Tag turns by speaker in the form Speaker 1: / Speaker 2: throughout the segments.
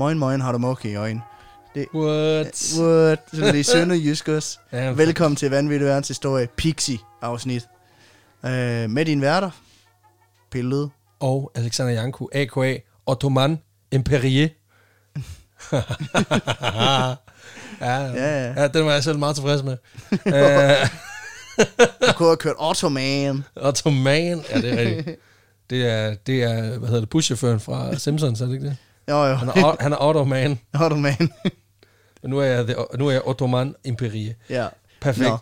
Speaker 1: Moin, moin, har du mukke i øjnene.
Speaker 2: What?
Speaker 1: What? Så det er sønderjysk også.
Speaker 2: Ja,
Speaker 1: Velkommen til Vanvittig Verdens Historie, Pixie-afsnit. Øh, med dine værter, Pille
Speaker 2: Og Alexander Janku, a.k.a. Ottoman Imperier. ja, ja,
Speaker 1: Ja, ja.
Speaker 2: ja, den var jeg selv meget tilfreds med. uh,
Speaker 1: Du kunne have kørt Ottoman.
Speaker 2: Ottoman, ja, det er rigtigt. Det er, det er, hvad hedder det, buschaufføren fra Simpsons, er det ikke det?
Speaker 1: Jo, jo.
Speaker 2: Han er, han er Ottoman,
Speaker 1: Ottoman.
Speaker 2: nu er jeg, the, nu er jeg Ottoman Imperier.
Speaker 1: ja,
Speaker 2: Perfekt.
Speaker 1: Nå.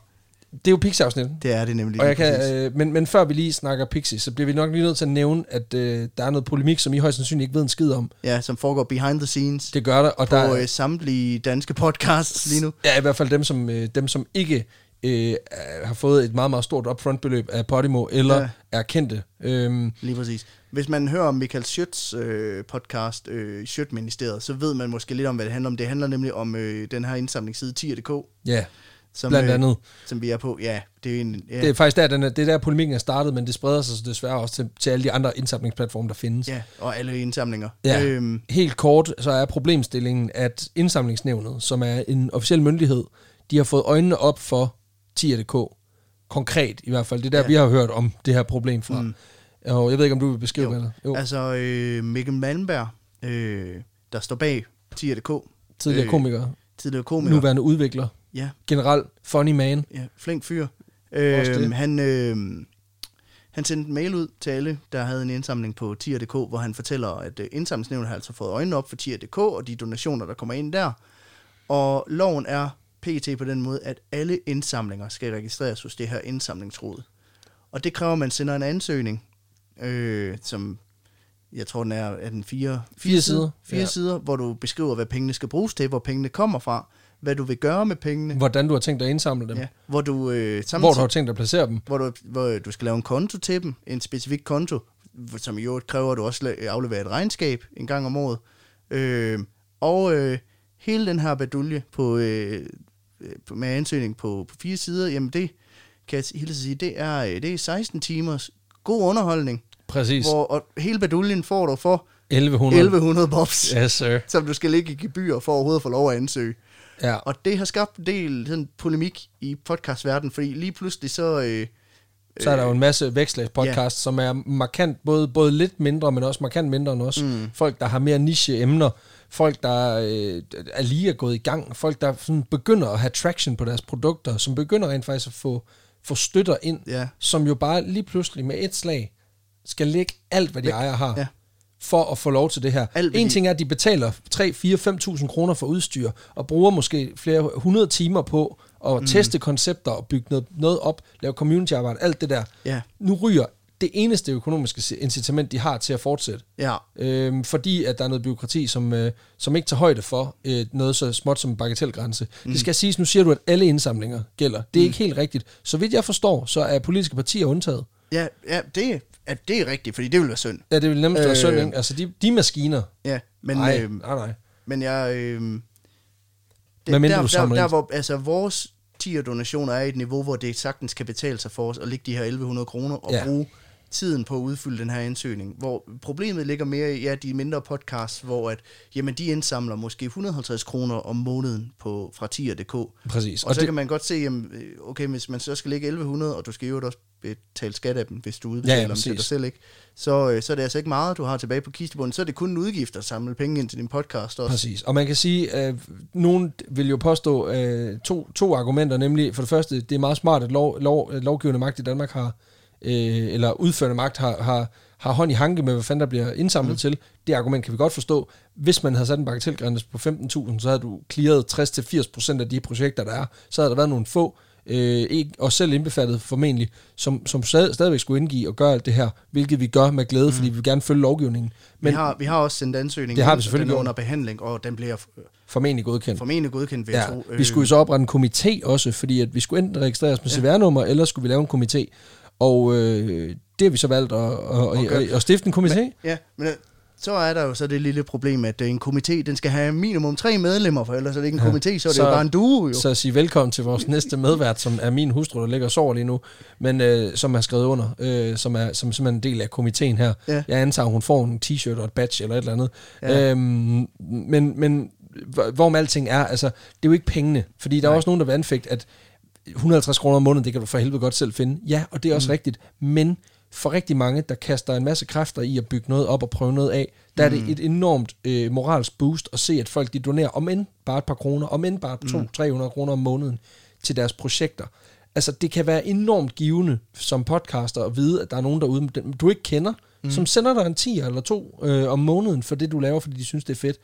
Speaker 2: Det er jo Pixie-afsnittet.
Speaker 1: det er det nemlig.
Speaker 2: Og jeg kan, øh, men, men før vi lige snakker Pixie, så bliver vi nok lige nødt til at nævne, at øh, der er noget polemik, som I højst sandsynligt ikke ved en skid om.
Speaker 1: Ja, som foregår behind the scenes.
Speaker 2: Det gør der, og
Speaker 1: på
Speaker 2: der
Speaker 1: øh, samtlige danske podcasts lige nu.
Speaker 2: Ja, i hvert fald dem, som, øh, dem, som ikke øh, har fået et meget, meget stort upfront-beløb af Podimo, eller
Speaker 1: Ja.
Speaker 2: er kendte. Øhm,
Speaker 1: Lige præcis. Hvis man hører om Michael Schøtz øh, podcast, øh, Schødt-ministeriet, så ved man måske lidt om, hvad det handler om. Det handler nemlig om øh, den her indsamlingsside tier.dk,
Speaker 2: ja,
Speaker 1: som,
Speaker 2: blandt
Speaker 1: øh,
Speaker 2: andet.
Speaker 1: som vi er på. Ja, det er en... Ja,
Speaker 2: Det er faktisk der, den er, det er der polemikken er startet, men det spreder sig så desværre også til, til alle de andre indsamlingsplatforme, der findes.
Speaker 1: ja, og alle indsamlinger.
Speaker 2: Ja.
Speaker 1: Øhm,
Speaker 2: Helt kort, så er problemstillingen, at indsamlingsnævnet, som er en officiel myndighed, de har fået øjnene op for tier.dk. Konkret i hvert fald. Det er der,
Speaker 1: Ja.
Speaker 2: vi har hørt om det her problem fra.
Speaker 1: Mm.
Speaker 2: Og jeg ved ikke, om du vil beskrive
Speaker 1: Jo.
Speaker 2: det er. Jo.
Speaker 1: altså, øh, Mikkel Malmberg, øh, der står bag tier.dk,
Speaker 2: Tidligere
Speaker 1: øh,
Speaker 2: komiker,
Speaker 1: tidligere komiker.
Speaker 2: nuværende udvikler,
Speaker 1: Ja,
Speaker 2: generelt funny man.
Speaker 1: ja, flink fyr. Øh, han, øh, han sendte en mail ud til alle, der havde en indsamling på tier.dk, hvor han fortæller, at øh, indsamlingsnævnet har altså fået øjnene op for tier.dk og de donationer, der kommer ind der. Og loven er pt. på den måde, at alle indsamlinger skal registreres hos det her indsamlingsråd. Og det kræver, at man sender en ansøgning, øh, som jeg tror, den er, er den fire,
Speaker 2: Fire sider.
Speaker 1: Fire
Speaker 2: Ja.
Speaker 1: sider, hvor du beskriver, hvad pengene skal bruges til, hvor pengene kommer fra, hvad du vil gøre med pengene,
Speaker 2: Hvordan du har tænkt dig at indsamle dem.
Speaker 1: ja, hvor du øh, samtidig,
Speaker 2: Hvor du har tænkt dig at placere dem.
Speaker 1: hvor du, hvor du skal lave en konto til dem, en specifik konto, som i øvrigt kræver, at du også afleverer et regnskab en gang om året. Øh, og øh, hele den her badulje på, øh, på- med ansøgning på, på fire sider, jamen det kan jeg hilse sige, det er, øh, det er 16 timers god underholdning,
Speaker 2: Præcis.
Speaker 1: hvor og hele baduljen får du for
Speaker 2: 1100.
Speaker 1: 1100 bobs,
Speaker 2: Yes, sir.
Speaker 1: som du skal lægge i gebyr for overhovedet at få lov at ansøge.
Speaker 2: Ja.
Speaker 1: Og det har skabt en del sådan, polemik i podcastverdenen, fordi lige pludselig så... Øh,
Speaker 2: Så er der jo en masse vekslagspodcasts, som er markant, både, både lidt mindre, men også markant mindre end os. Mm. Folk, der har mere niche-emner. Folk, der øh, er lige er gået i gang. Folk, der sådan begynder at have traction på deres produkter. Som begynder rent faktisk at få, få støtter ind.
Speaker 1: Ja.
Speaker 2: Som jo bare lige pludselig med et slag skal lægge alt, hvad de
Speaker 1: Væk.
Speaker 2: ejer har.
Speaker 1: Ja.
Speaker 2: For at få lov til det her.
Speaker 1: Alt,
Speaker 2: en ting er, at de betaler 3, 4, 5.000 kroner for udstyr, og bruger måske flere hundrede timer på at mm. teste koncepter og bygge noget, noget op, lave community-arbejde, alt det der.
Speaker 1: Ja.
Speaker 2: Nu ryger det eneste økonomiske incitament, de har til at fortsætte.
Speaker 1: Ja,
Speaker 2: Øhm, fordi at der er noget byråkrati, som, øh, som ikke tager højde for øh, noget så småt som en bagatelgrænse. Mm. Det skal siges, nu siger du, at alle indsamlinger gælder. Det er mm. ikke helt rigtigt. Så vidt jeg forstår, så er politiske partier undtaget.
Speaker 1: ja, ja det, er, det er rigtigt, fordi det vil være synd.
Speaker 2: Ja, det vil være
Speaker 1: Øh.
Speaker 2: synd, ikke? Altså, de, de maskiner.
Speaker 1: Ja, men,
Speaker 2: nej,
Speaker 1: øh,
Speaker 2: nej, nej.
Speaker 1: men jeg... Øh, det,
Speaker 2: Hvad mindre
Speaker 1: der,
Speaker 2: du
Speaker 1: der, der, hvor, altså, vores tier-donationer er i et niveau, hvor det sagtens kan betale sig for os at lægge de her 1100 kroner og
Speaker 2: Ja.
Speaker 1: bruge tiden på at udfylde den her ansøgning. Hvor problemet ligger mere i ja, de mindre podcasts, hvor at, jamen, de indsamler måske 150 kroner om måneden på, fra tier.dk.
Speaker 2: Præcis.
Speaker 1: Og, og så det, kan man godt se, jamen, øh, okay, hvis man så skal lægge 1100, og du skal jo også betale skat af dem, hvis du udbetaler
Speaker 2: Ja, ja,
Speaker 1: dem til dig selv, ikke? Så, øh, så er det altså ikke meget, du har tilbage på kistebunden. Så er det kun en udgift at samle penge ind til din podcast også.
Speaker 2: Præcis. Og man kan sige, at øh, nogen vil jo påstå øh, to, to argumenter, nemlig for det første, det er meget smart, at lov, lov, lovgivende magt i Danmark har, øh, eller udførende magt har, har, har hånd i hanke med, hvad fanden der bliver indsamlet mm. til. Det argument kan vi godt forstå. Hvis man havde sat en bagatelgrænse på 15.000, så havde du clearet 60-80% af de projekter, der er. Så havde der været nogle få, øh, ikke, og selv indbefattet formentlig, som, som stad, stadigvæk skulle indgive og gøre alt det her, hvilket vi gør med glæde, mm. fordi vi vil gerne følge lovgivningen.
Speaker 1: Men, vi, har, vi har også sendt ansøgning,
Speaker 2: Det har vi selvfølgelig
Speaker 1: den er under behandling, og den bliver øh,
Speaker 2: formentlig godkendt.
Speaker 1: formentlig godkendt, vil
Speaker 2: Ja,
Speaker 1: tro. Øh,
Speaker 2: vi skulle jo så oprette en komité også, fordi at vi skulle enten registreres med CVR-nummer, eller skulle vi lave en komité. Og øh, det har vi så valgt at, at, at,
Speaker 1: gøre.
Speaker 2: at, at stifte en komité.
Speaker 1: Ja, men øh, Så er der jo så det lille problem, at øh, en komité, den skal have minimum tre medlemmer, for ellers er det ikke en
Speaker 2: Ja.
Speaker 1: komité, så er det
Speaker 2: Så-
Speaker 1: jo bare en duo jo.
Speaker 2: Så sig velkommen til vores næste medvært, som er min hustru, der ligger og sover lige nu, men øh, som er skrevet under, øh, som er som simpelthen en del af komiteen her.
Speaker 1: Ja.
Speaker 2: Jeg antager, hun får en t-shirt og et badge eller et eller andet.
Speaker 1: Ja.
Speaker 2: Øhm, men, men hvor- hvorom alting er, altså, det er jo ikke pengene, fordi der er
Speaker 1: Nej.
Speaker 2: også nogen, der vil anfægte, at 150 kroner om måneden, det kan du for helvede godt selv finde. Ja, og det er også mm. rigtigt, men for rigtig mange, der kaster en masse kræfter i at bygge noget op og prøve noget af, der er det et enormt øh, moralsk boost at se, at folk de donerer om end bare et par kroner, om end bare 200-300 kroner om måneden til deres projekter. Altså, det kan være enormt givende som podcaster at vide, at der er nogen derude, du ikke kender, mm. som sender dig en 10 eller to øh, om måneden for det, du laver, fordi de synes, det er fedt.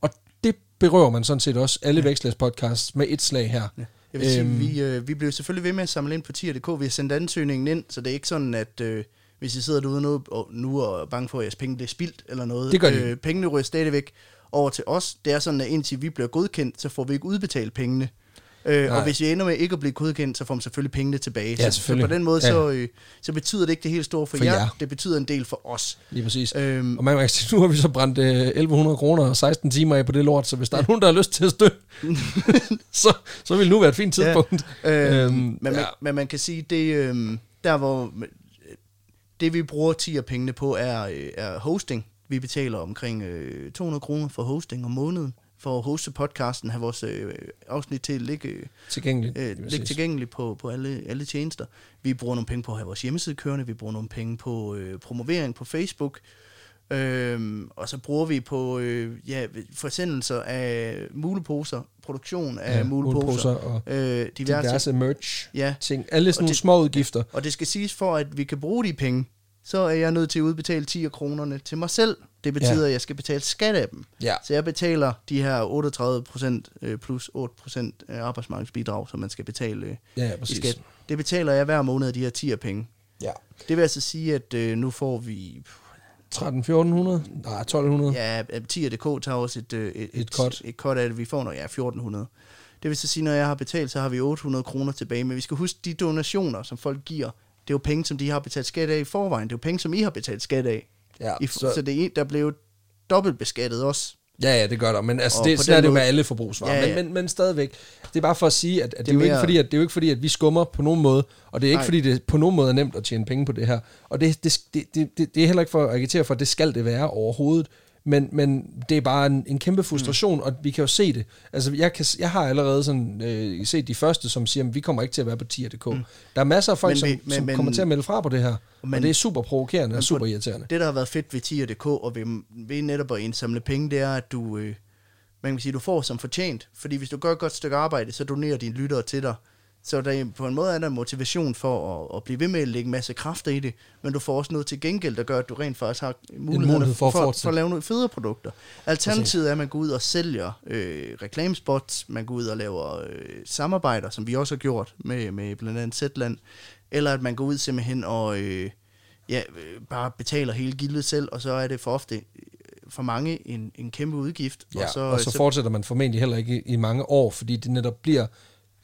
Speaker 2: Og det berører man sådan set også alle ja. Podcasts med et slag her. Ja.
Speaker 1: Jeg vil sige,
Speaker 2: Øhm.
Speaker 1: vi, øh, vi bliver selvfølgelig ved med at samle ind på tier.dk. Vi har sendt ansøgningen ind, så det er ikke sådan, at øh, hvis I sidder derude nu og, nu og er bange for, at jeres penge bliver spildt eller noget.
Speaker 2: Det gør de
Speaker 1: øh, Pengene ryger stadigvæk over til os. Det er sådan, at indtil vi bliver godkendt, så får vi ikke udbetalt pengene. Øh,
Speaker 2: Nej.
Speaker 1: og hvis vi ender med ikke at blive godkendt, så får man selvfølgelig pengene tilbage.
Speaker 2: Ja,
Speaker 1: så, så på den måde,
Speaker 2: Ja.
Speaker 1: så, øh, så betyder det ikke det helt store for,
Speaker 2: For
Speaker 1: jer.
Speaker 2: jer.
Speaker 1: Det betyder en del for os.
Speaker 2: Lige præcis.
Speaker 1: Øhm,
Speaker 2: Og man kan sige, nu har vi så brændt øh, 1100 kroner og 16 timer af på det lort, så hvis der er nogen, der har lyst til at støtte, så, så vil nu være et fint tidspunkt.
Speaker 1: Øhm,
Speaker 2: Øhm,
Speaker 1: men, man,
Speaker 2: ja.
Speaker 1: men man kan sige, det øhm, der hvor det vi bruger 10 pengene på er, øh, er hosting. Vi betaler omkring øh, 200 kroner for hosting om måneden for at hoste podcasten, have vores øh, afsnit til at ligge,
Speaker 2: Tilgængeligt.
Speaker 1: øh, ligge tilgængeligt på, på alle, alle tjenester. Vi bruger nogle penge på at have vores hjemmeside kørende, vi bruger nogle penge på øh, promovering på Facebook, Øhm, og så bruger vi på øh, ja, forsendelser af muleposer, produktion af
Speaker 2: Ja,
Speaker 1: muleposer,
Speaker 2: muleposer og
Speaker 1: øh, diverse,
Speaker 2: diverse, merch
Speaker 1: Ja,
Speaker 2: ting. Alle sådan
Speaker 1: Og
Speaker 2: nogle små udgifter.
Speaker 1: og det skal siges for, at vi kan bruge de penge, så er jeg nødt til at udbetale 10 af kronerne til mig selv. Det betyder,
Speaker 2: Ja.
Speaker 1: at jeg skal betale skat af dem.
Speaker 2: Ja.
Speaker 1: Så jeg betaler de her 38 procent plus 8 procent arbejdsmarkedsbidrag, som man skal betale øh,
Speaker 2: Ja, ja,
Speaker 1: i skat. Det betaler jeg hver måned af de her 10 penge.
Speaker 2: Ja.
Speaker 1: Det vil altså sige, at øh, nu får vi...
Speaker 2: 1300 Nej, 1200. Ja.
Speaker 1: Ja, 10.dk tager også et, øh, et,
Speaker 2: Et cut.
Speaker 1: et cut af det. Vi får når ja, 1400. Det vil så sige, når jeg har betalt, så har vi 800 kroner tilbage. Men vi skal huske, de donationer, som folk giver, det er jo penge, som de har betalt skat af i forvejen. Det er jo penge, som I har betalt skat af.
Speaker 2: Ja,
Speaker 1: I, så, så det er, der blev dobbelt beskattet også.
Speaker 2: Ja, ja, det gør der. Men altså,
Speaker 1: Og
Speaker 2: det, sådan er det jo med alle forbrugsvarer.
Speaker 1: Ja,
Speaker 2: Ja. Men, men, men stadigvæk, det er bare for at sige, at, at det,
Speaker 1: Det
Speaker 2: er jo ikke fordi, at det er jo ikke fordi, at vi skummer på nogen måde, og det er ikke
Speaker 1: Nej.
Speaker 2: fordi, det på nogen måde er nemt at tjene penge på det her. Og det, det, det, det, det, det er heller ikke for at agitere for, at det skal det være overhovedet. Men, men det er bare en, en kæmpe frustration, mm. og vi kan jo se det. Altså, jeg, kan, jeg har allerede sådan, øh, set de første, som siger, at vi kommer ikke til at være på tier.dk. Mm. Der er masser af folk,
Speaker 1: Men
Speaker 2: som,
Speaker 1: men-
Speaker 2: som
Speaker 1: men-
Speaker 2: kommer til at melde fra på det her.
Speaker 1: Men-
Speaker 2: og det er super provokerende og
Speaker 1: Men
Speaker 2: super
Speaker 1: på-
Speaker 2: irriterende.
Speaker 1: Det, der har været fedt ved tier.dk og ved, ved netop at indsamle penge, det er, at du, øh, man kan sige, du får som fortjent. Fordi hvis du gør et godt stykke arbejde, så donerer dine lyttere til dig. Så der, er- på en måde er der en motivation for at, at blive ved med at lægge masse kræfter i det, men du får også noget til gengæld, der gør, at du rent faktisk har mulighed
Speaker 2: mulighed for at
Speaker 1: for,
Speaker 2: fortsætte.
Speaker 1: for at lave nogle federe produkter. Alternativet er, at man går ud og sælger øh, reklamespots, man går ud og laver øh, samarbejder, som vi også har gjort med, med blandt andet Zetland, eller at man går ud simpelthen og øh, ja, øh, bare betaler hele gildet selv, og så er det for ofte øh, for mange en, en kæmpe udgift.
Speaker 2: Ja,
Speaker 1: og så,
Speaker 2: og så fortsætter man formentlig heller ikke i, i mange år, fordi det netop bliver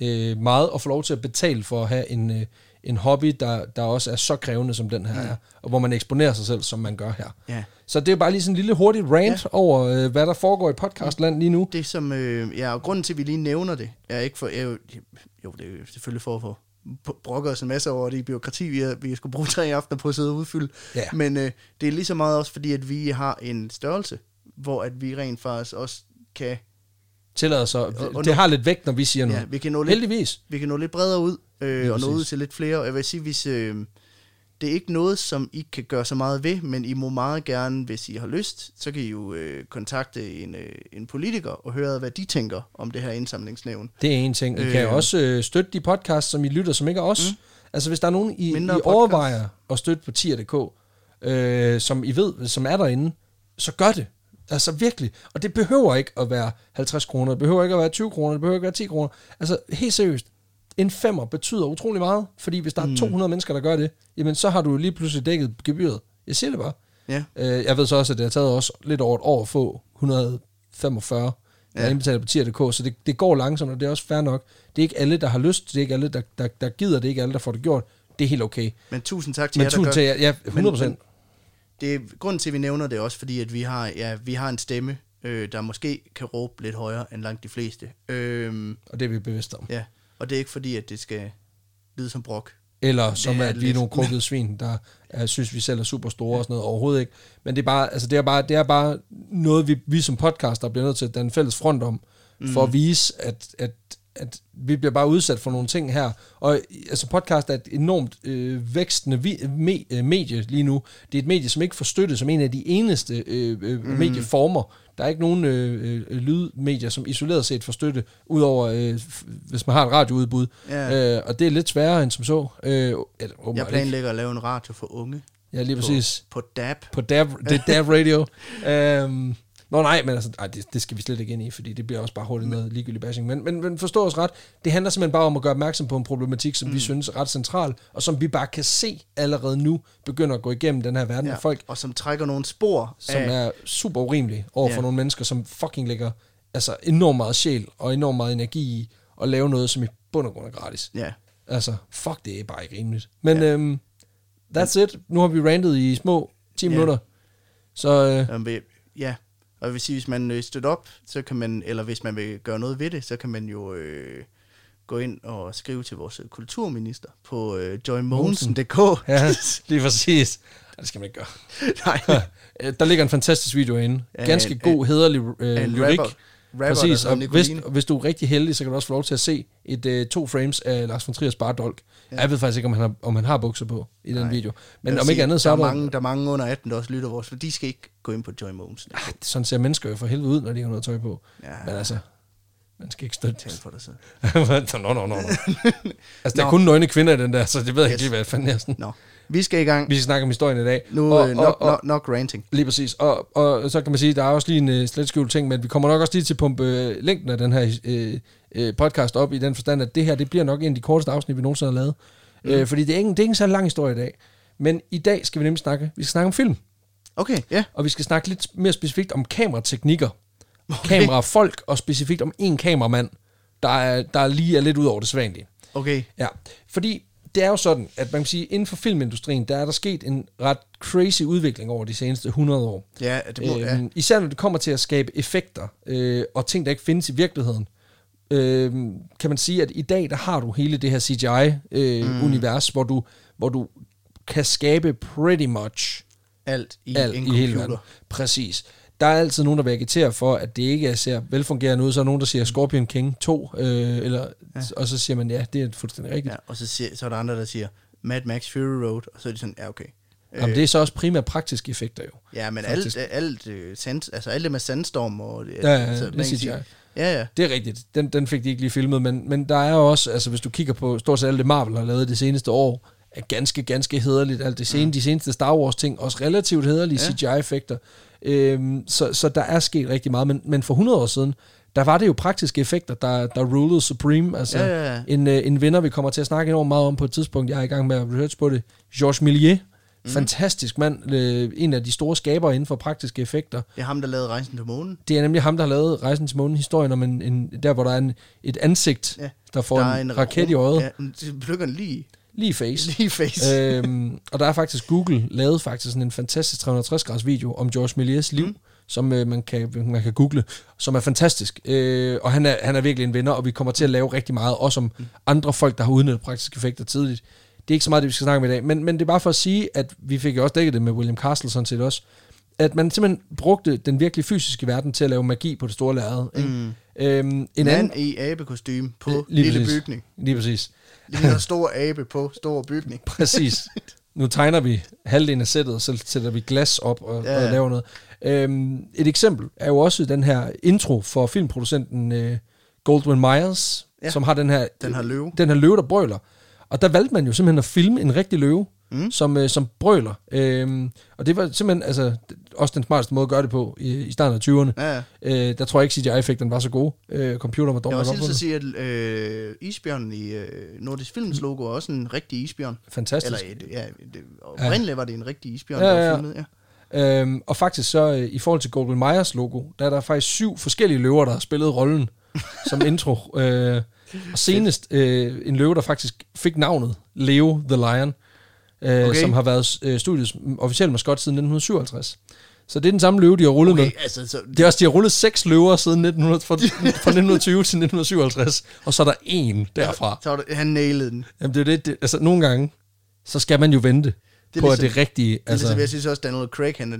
Speaker 2: øh, meget at få lov til at betale for at have en, øh, en hobby, der, der også er så krævende, som den her
Speaker 1: Ja.
Speaker 2: er, og hvor man eksponerer sig selv, som man gør her.
Speaker 1: Ja.
Speaker 2: Så det er bare lige sådan en lille hurtig rant
Speaker 1: Ja.
Speaker 2: over, øh, hvad der foregår i podcastland lige nu.
Speaker 1: Det som, øh, ja, og grunden til, at vi lige nævner det, er ikke for, er jo, jo, det er jo selvfølgelig for at få brokker os en masse over det byråkrati, vi, har, vi skulle bruge tre aftener på at sidde og udfylde.
Speaker 2: Ja.
Speaker 1: Men øh, det er lige så meget også fordi, at vi har en størrelse, hvor at vi rent faktisk også kan,
Speaker 2: Tillader sig.
Speaker 1: Og-
Speaker 2: Det har lidt vægt, når vi siger
Speaker 1: ja,
Speaker 2: noget.
Speaker 1: vi kan nå lidt,
Speaker 2: Heldigvis.
Speaker 1: vi kan nå lidt bredere ud, øh, og nå ud til lidt flere. Og jeg vil sige, hvis, øh, det er ikke noget, som I kan gøre så meget ved, men I må meget gerne, hvis I har lyst, så kan I jo øh, kontakte en, øh, en politiker og høre, hvad de tænker om det her indsamlingsnævn.
Speaker 2: Det er en ting. I
Speaker 1: Øh.
Speaker 2: kan jo også øh, støtte de podcasts, som I lytter, som ikke er os. Mm. Altså hvis der er nogen, I, I
Speaker 1: podcast.
Speaker 2: overvejer at støtte på tier.dk, øh, som I ved, som er derinde, så gør det. Altså virkelig. Og det behøver ikke at være 50 kroner, det behøver ikke at være 20 kroner, det behøver ikke at være 10 kroner. Altså helt seriøst. En femmer betyder utrolig meget, fordi hvis der er 200 mennesker, der gør det, jamen så har du lige pludselig dækket gebyret. Jeg siger det bare.
Speaker 1: Ja.
Speaker 2: Øh, jeg ved så også, at det har taget også lidt over et år at få 145 ja.
Speaker 1: Ja.
Speaker 2: indbetalt på tier.dk, så det, det går langsomt, og det er også fair nok. Det er ikke alle, der har lyst, det er ikke alle, der, der, der gider, det er ikke alle, der får det gjort. Det er helt okay.
Speaker 1: Men tusind tak til
Speaker 2: Men
Speaker 1: jer, der
Speaker 2: tusind
Speaker 1: gør
Speaker 2: til jer, ja, 100
Speaker 1: Men- men- det er grunden til, at vi nævner det også, fordi at vi har, ja, vi har en stemme, øh, der måske kan råbe lidt højere end langt de fleste. Øh,
Speaker 2: Og det er vi bevidste om.
Speaker 1: ja, og det er ikke fordi, at det skal lyde som brok.
Speaker 2: Eller som at vi er nogle krukkede svin, der er, synes, vi selv er super store og sådan noget. Overhovedet ikke. Men det er bare, altså, det er bare, det er bare noget, vi, vi som podcaster bliver nødt til at danne fælles front om, for at vise, at, at, at vi bliver bare udsat for nogle ting her. Og altså podcast er et enormt øh, vækstende vi, me, øh, medie lige nu. Det er et medie, som ikke får støtte som en af de eneste øh, øh, mm. medieformer. Der er ikke nogen øh, øh, lydmedier, som isoleret set får støtte, udover øh, hvis man har et radioudbud.
Speaker 1: Ja.
Speaker 2: Øh, og det er lidt sværere end som så. Øh, eller,
Speaker 1: Jeg
Speaker 2: ikke.
Speaker 1: planlægger at lave en radio for unge.
Speaker 2: Ja, lige
Speaker 1: på,
Speaker 2: præcis.
Speaker 1: På DAB.
Speaker 2: På Dab, det er Dab Radio. øhm, Nå nej, men altså, ej, det, det skal vi slet ikke ind i, fordi det bliver også bare hurtigt noget ligegyldigt bashing. Men, men, men forstå os ret, det handler simpelthen bare om at gøre opmærksom på en problematik, som mm. vi synes er ret central, og som vi bare kan se allerede nu begynder at gå igennem den her verden ja. af folk,
Speaker 1: Og som trækker nogle spor
Speaker 2: som
Speaker 1: af,
Speaker 2: er super urimelige over for
Speaker 1: Ja.
Speaker 2: nogle mennesker, som fucking lægger altså, enormt meget sjæl og enormt meget energi i at lave noget, som i bund og grund er gratis.
Speaker 1: Ja,
Speaker 2: Altså, fuck, det er bare ikke rimeligt. Men ja. øhm, that's it. Nu har vi randet i små 10
Speaker 1: Ja.
Speaker 2: minutter. Så øh,
Speaker 1: Jamen, ja. Og vil sige, hvis man øh, støtter op, så kan man, eller hvis man vil gøre noget ved det, så kan man jo øh, gå ind og skrive til vores øh, kulturminister på øh, joymogensen.dk.
Speaker 2: ja, lige præcis. Ja, det skal man ikke gøre.
Speaker 1: Nej,
Speaker 2: Der ligger en fantastisk video inde. Ganske
Speaker 1: en-
Speaker 2: god, hederlig øh,
Speaker 1: en
Speaker 2: lyrik.
Speaker 1: rapper, rapper
Speaker 2: Præcis, og hvis, hvis du er rigtig heldig, så kan du også få lov til at se et øh, to frames af Lars von Triers Bardolk. Ja. Jeg ved faktisk ikke, om han har, om han har bukser på i den
Speaker 1: Nej.
Speaker 2: video.
Speaker 1: Jeg
Speaker 2: Men om ikke
Speaker 1: sige,
Speaker 2: andet, så
Speaker 1: der
Speaker 2: er der...
Speaker 1: mange, der er mange under 18, der også lytter vores, for de skal ikke gå ind på Joy Mogensen.
Speaker 2: Ah, sådan ser mennesker jo for helvede ud, når de har noget tøj på.
Speaker 1: Ja.
Speaker 2: Men altså, man skal ikke støtte
Speaker 1: Tal for dig selv.
Speaker 2: Nå, nå, nå, nå. Altså, der er kun nøgne kvinder i den der, så det ved jeg
Speaker 1: Yes.
Speaker 2: ikke lige, hvad fanden er sådan.
Speaker 1: Nå, vi skal i gang.
Speaker 2: Vi skal snakke om historien i dag.
Speaker 1: Nu
Speaker 2: og,
Speaker 1: og, nok,
Speaker 2: og, og,
Speaker 1: nok, nok ranting.
Speaker 2: Lige præcis. Og, og så kan man sige, der er også lige en uh, slet skjult ting, men vi kommer nok også lige til at pumpe øh, længden af den her øh, øh, podcast op i den forstand, at det her, det bliver nok en af de korteste afsnit, vi nogensinde har lavet. Mm. Øh, fordi det er, ikke, det er ikke en så lang historie i dag. Men i dag skal vi nemlig snakke, vi skal snakke om film,
Speaker 1: Okay, ja.
Speaker 2: og vi skal snakke lidt mere specifikt om kamerateknikker, okay. kamerafolk, og specifikt om en kameramand, der, er, der lige er lidt ud over det sædvanlige.
Speaker 1: Okay.
Speaker 2: Ja, fordi det er jo sådan, at man kan sige, inden for filmindustrien, der er der sket en ret crazy udvikling over de seneste 100 år.
Speaker 1: Ja, det må, ja.
Speaker 2: Øhm, især når det kommer til at skabe effekter øh, og ting, der ikke findes i virkeligheden. Øh, kan man sige, at i dag, der har du hele det her CGI-univers, øh, mm. hvor, du, hvor du kan skabe pretty much
Speaker 1: alt i
Speaker 2: alt
Speaker 1: en
Speaker 2: i hele
Speaker 1: computer.
Speaker 2: verden. Præcis. Der er altid nogen, der vil agitere for, at det ikke ser velfungerende ud. Så er nogen, der siger Scorpion King 2, øh, eller, ja. og så siger man, ja, det er fuldstændig rigtigt.
Speaker 1: Ja, og så, siger, så er der andre, der siger Mad Max Fury Road, og så er de sådan, ja, okay.
Speaker 2: Jamen, det er så også primært praktiske effekter jo.
Speaker 1: Ja, men
Speaker 2: faktisk.
Speaker 1: alt, alt, øh, sand, altså alt det med sandstorm og... Det,
Speaker 2: Ja, ja,
Speaker 1: altså,
Speaker 2: det er
Speaker 1: man kan
Speaker 2: CGI.
Speaker 1: sige- Ja, ja.
Speaker 2: Det er rigtigt. Den, den fik de ikke lige filmet, men, men der er også, altså hvis du kigger på stort set alt det Marvel har lavet det seneste år, er ganske, ganske hederligt. Alt det sene, de seneste Star Wars ting, også relativt hederlige
Speaker 1: Ja.
Speaker 2: CGI-effekter. Øhm, så, så der er sket rigtig meget, men, men for 100 år siden, der var det jo praktiske effekter, der, der rulede supreme. Altså
Speaker 1: Ja, ja, ja.
Speaker 2: En, øh, en vinder, vi kommer til at snakke enormt meget om på et tidspunkt, jeg er i gang med at research på det, Georges Millier. Mm. Fantastisk mand, øh, en af de store skabere inden for praktiske effekter.
Speaker 1: Det er ham, der lavede Rejsen til månen.
Speaker 2: Det er nemlig ham, der har lavet Rejsen til månen, historien om en, en, der, hvor der er en, et ansigt,
Speaker 1: Ja.
Speaker 2: der får
Speaker 1: der
Speaker 2: en, raket i øjet. Ja,
Speaker 1: det plukker lige,
Speaker 2: lige face.
Speaker 1: lige face.
Speaker 2: øhm, og der er faktisk Google lavet faktisk sådan en fantastisk 360 graders video om George Milliers liv, mm. som øh, man, kan, man kan google, som er fantastisk. Øh, og han er, han er virkelig en vinder, og vi kommer til at lave rigtig meget, også om mm. andre folk, der har udnyttet praktiske effekter tidligt. Det er ikke så meget det, vi skal snakke om i dag, men, men det er bare for at sige, at vi fik jo også dækket det med William Castle sådan set også, at man simpelthen brugte den virkelig fysiske verden til at lave magi på det store lærred. Mm. Øhm, en
Speaker 1: En
Speaker 2: anden,
Speaker 1: mand i abekostyme på
Speaker 2: Lige
Speaker 1: lille
Speaker 2: præcis.
Speaker 1: bygning.
Speaker 2: Lige præcis.
Speaker 1: Lige en stor abe på stor bygning.
Speaker 2: Præcis. Nu tegner vi halvdelen af sættet, og så sætter vi glas op og, ja. Og laver noget. Øhm, et eksempel er jo også den her intro for filmproducenten øh, Goldwyn Myers. Ja. som har den her,
Speaker 1: Den her løve.
Speaker 2: den her løve, der brøler. Og der valgte man jo simpelthen at filme en rigtig løve, mm. som, øh, som brøler. Øhm, og det var simpelthen altså, også den smarteste måde at gøre det på i, i starten af 20'erne.
Speaker 1: Ja, ja.
Speaker 2: Øh, der tror jeg ikke, CGI-effekterne var så gode. Øh, computer var
Speaker 1: Jeg vil også sige, at øh, isbjørnen i øh, Nordisk Films logo er også en rigtig isbjørn.
Speaker 2: Fantastisk.
Speaker 1: Eller et, ja, det, oprindeligt var det en rigtig isbjørn,
Speaker 2: Ja,
Speaker 1: der
Speaker 2: ja, ja.
Speaker 1: var filmet. Ja.
Speaker 2: Øhm, og faktisk så, øh, i forhold til Goldwyn Mayers logo, der er der faktisk syv forskellige løver, der har spillet rollen som intro. Øh, og senest øh, en løve, der faktisk fik navnet Leo the Lion. Øh,
Speaker 1: Okay.
Speaker 2: okay. som har været øh, studiets officielle maskot siden 1957. Så det er den samme løve, de har rullet okay. med.
Speaker 1: Altså, så,
Speaker 2: Det er også, de har rullet seks løver siden 1900, fra, fra 1920 til 1957, og så er der en derfra.
Speaker 1: så det, han nailede den.
Speaker 2: Jamen det er det, det, altså nogle gange, så skal man jo vente
Speaker 1: Det er
Speaker 2: på, at
Speaker 1: ligesom-
Speaker 2: det rigtige,
Speaker 1: Altså,
Speaker 2: altså,
Speaker 1: ligesom, jeg synes også, Daniel Craig, han er,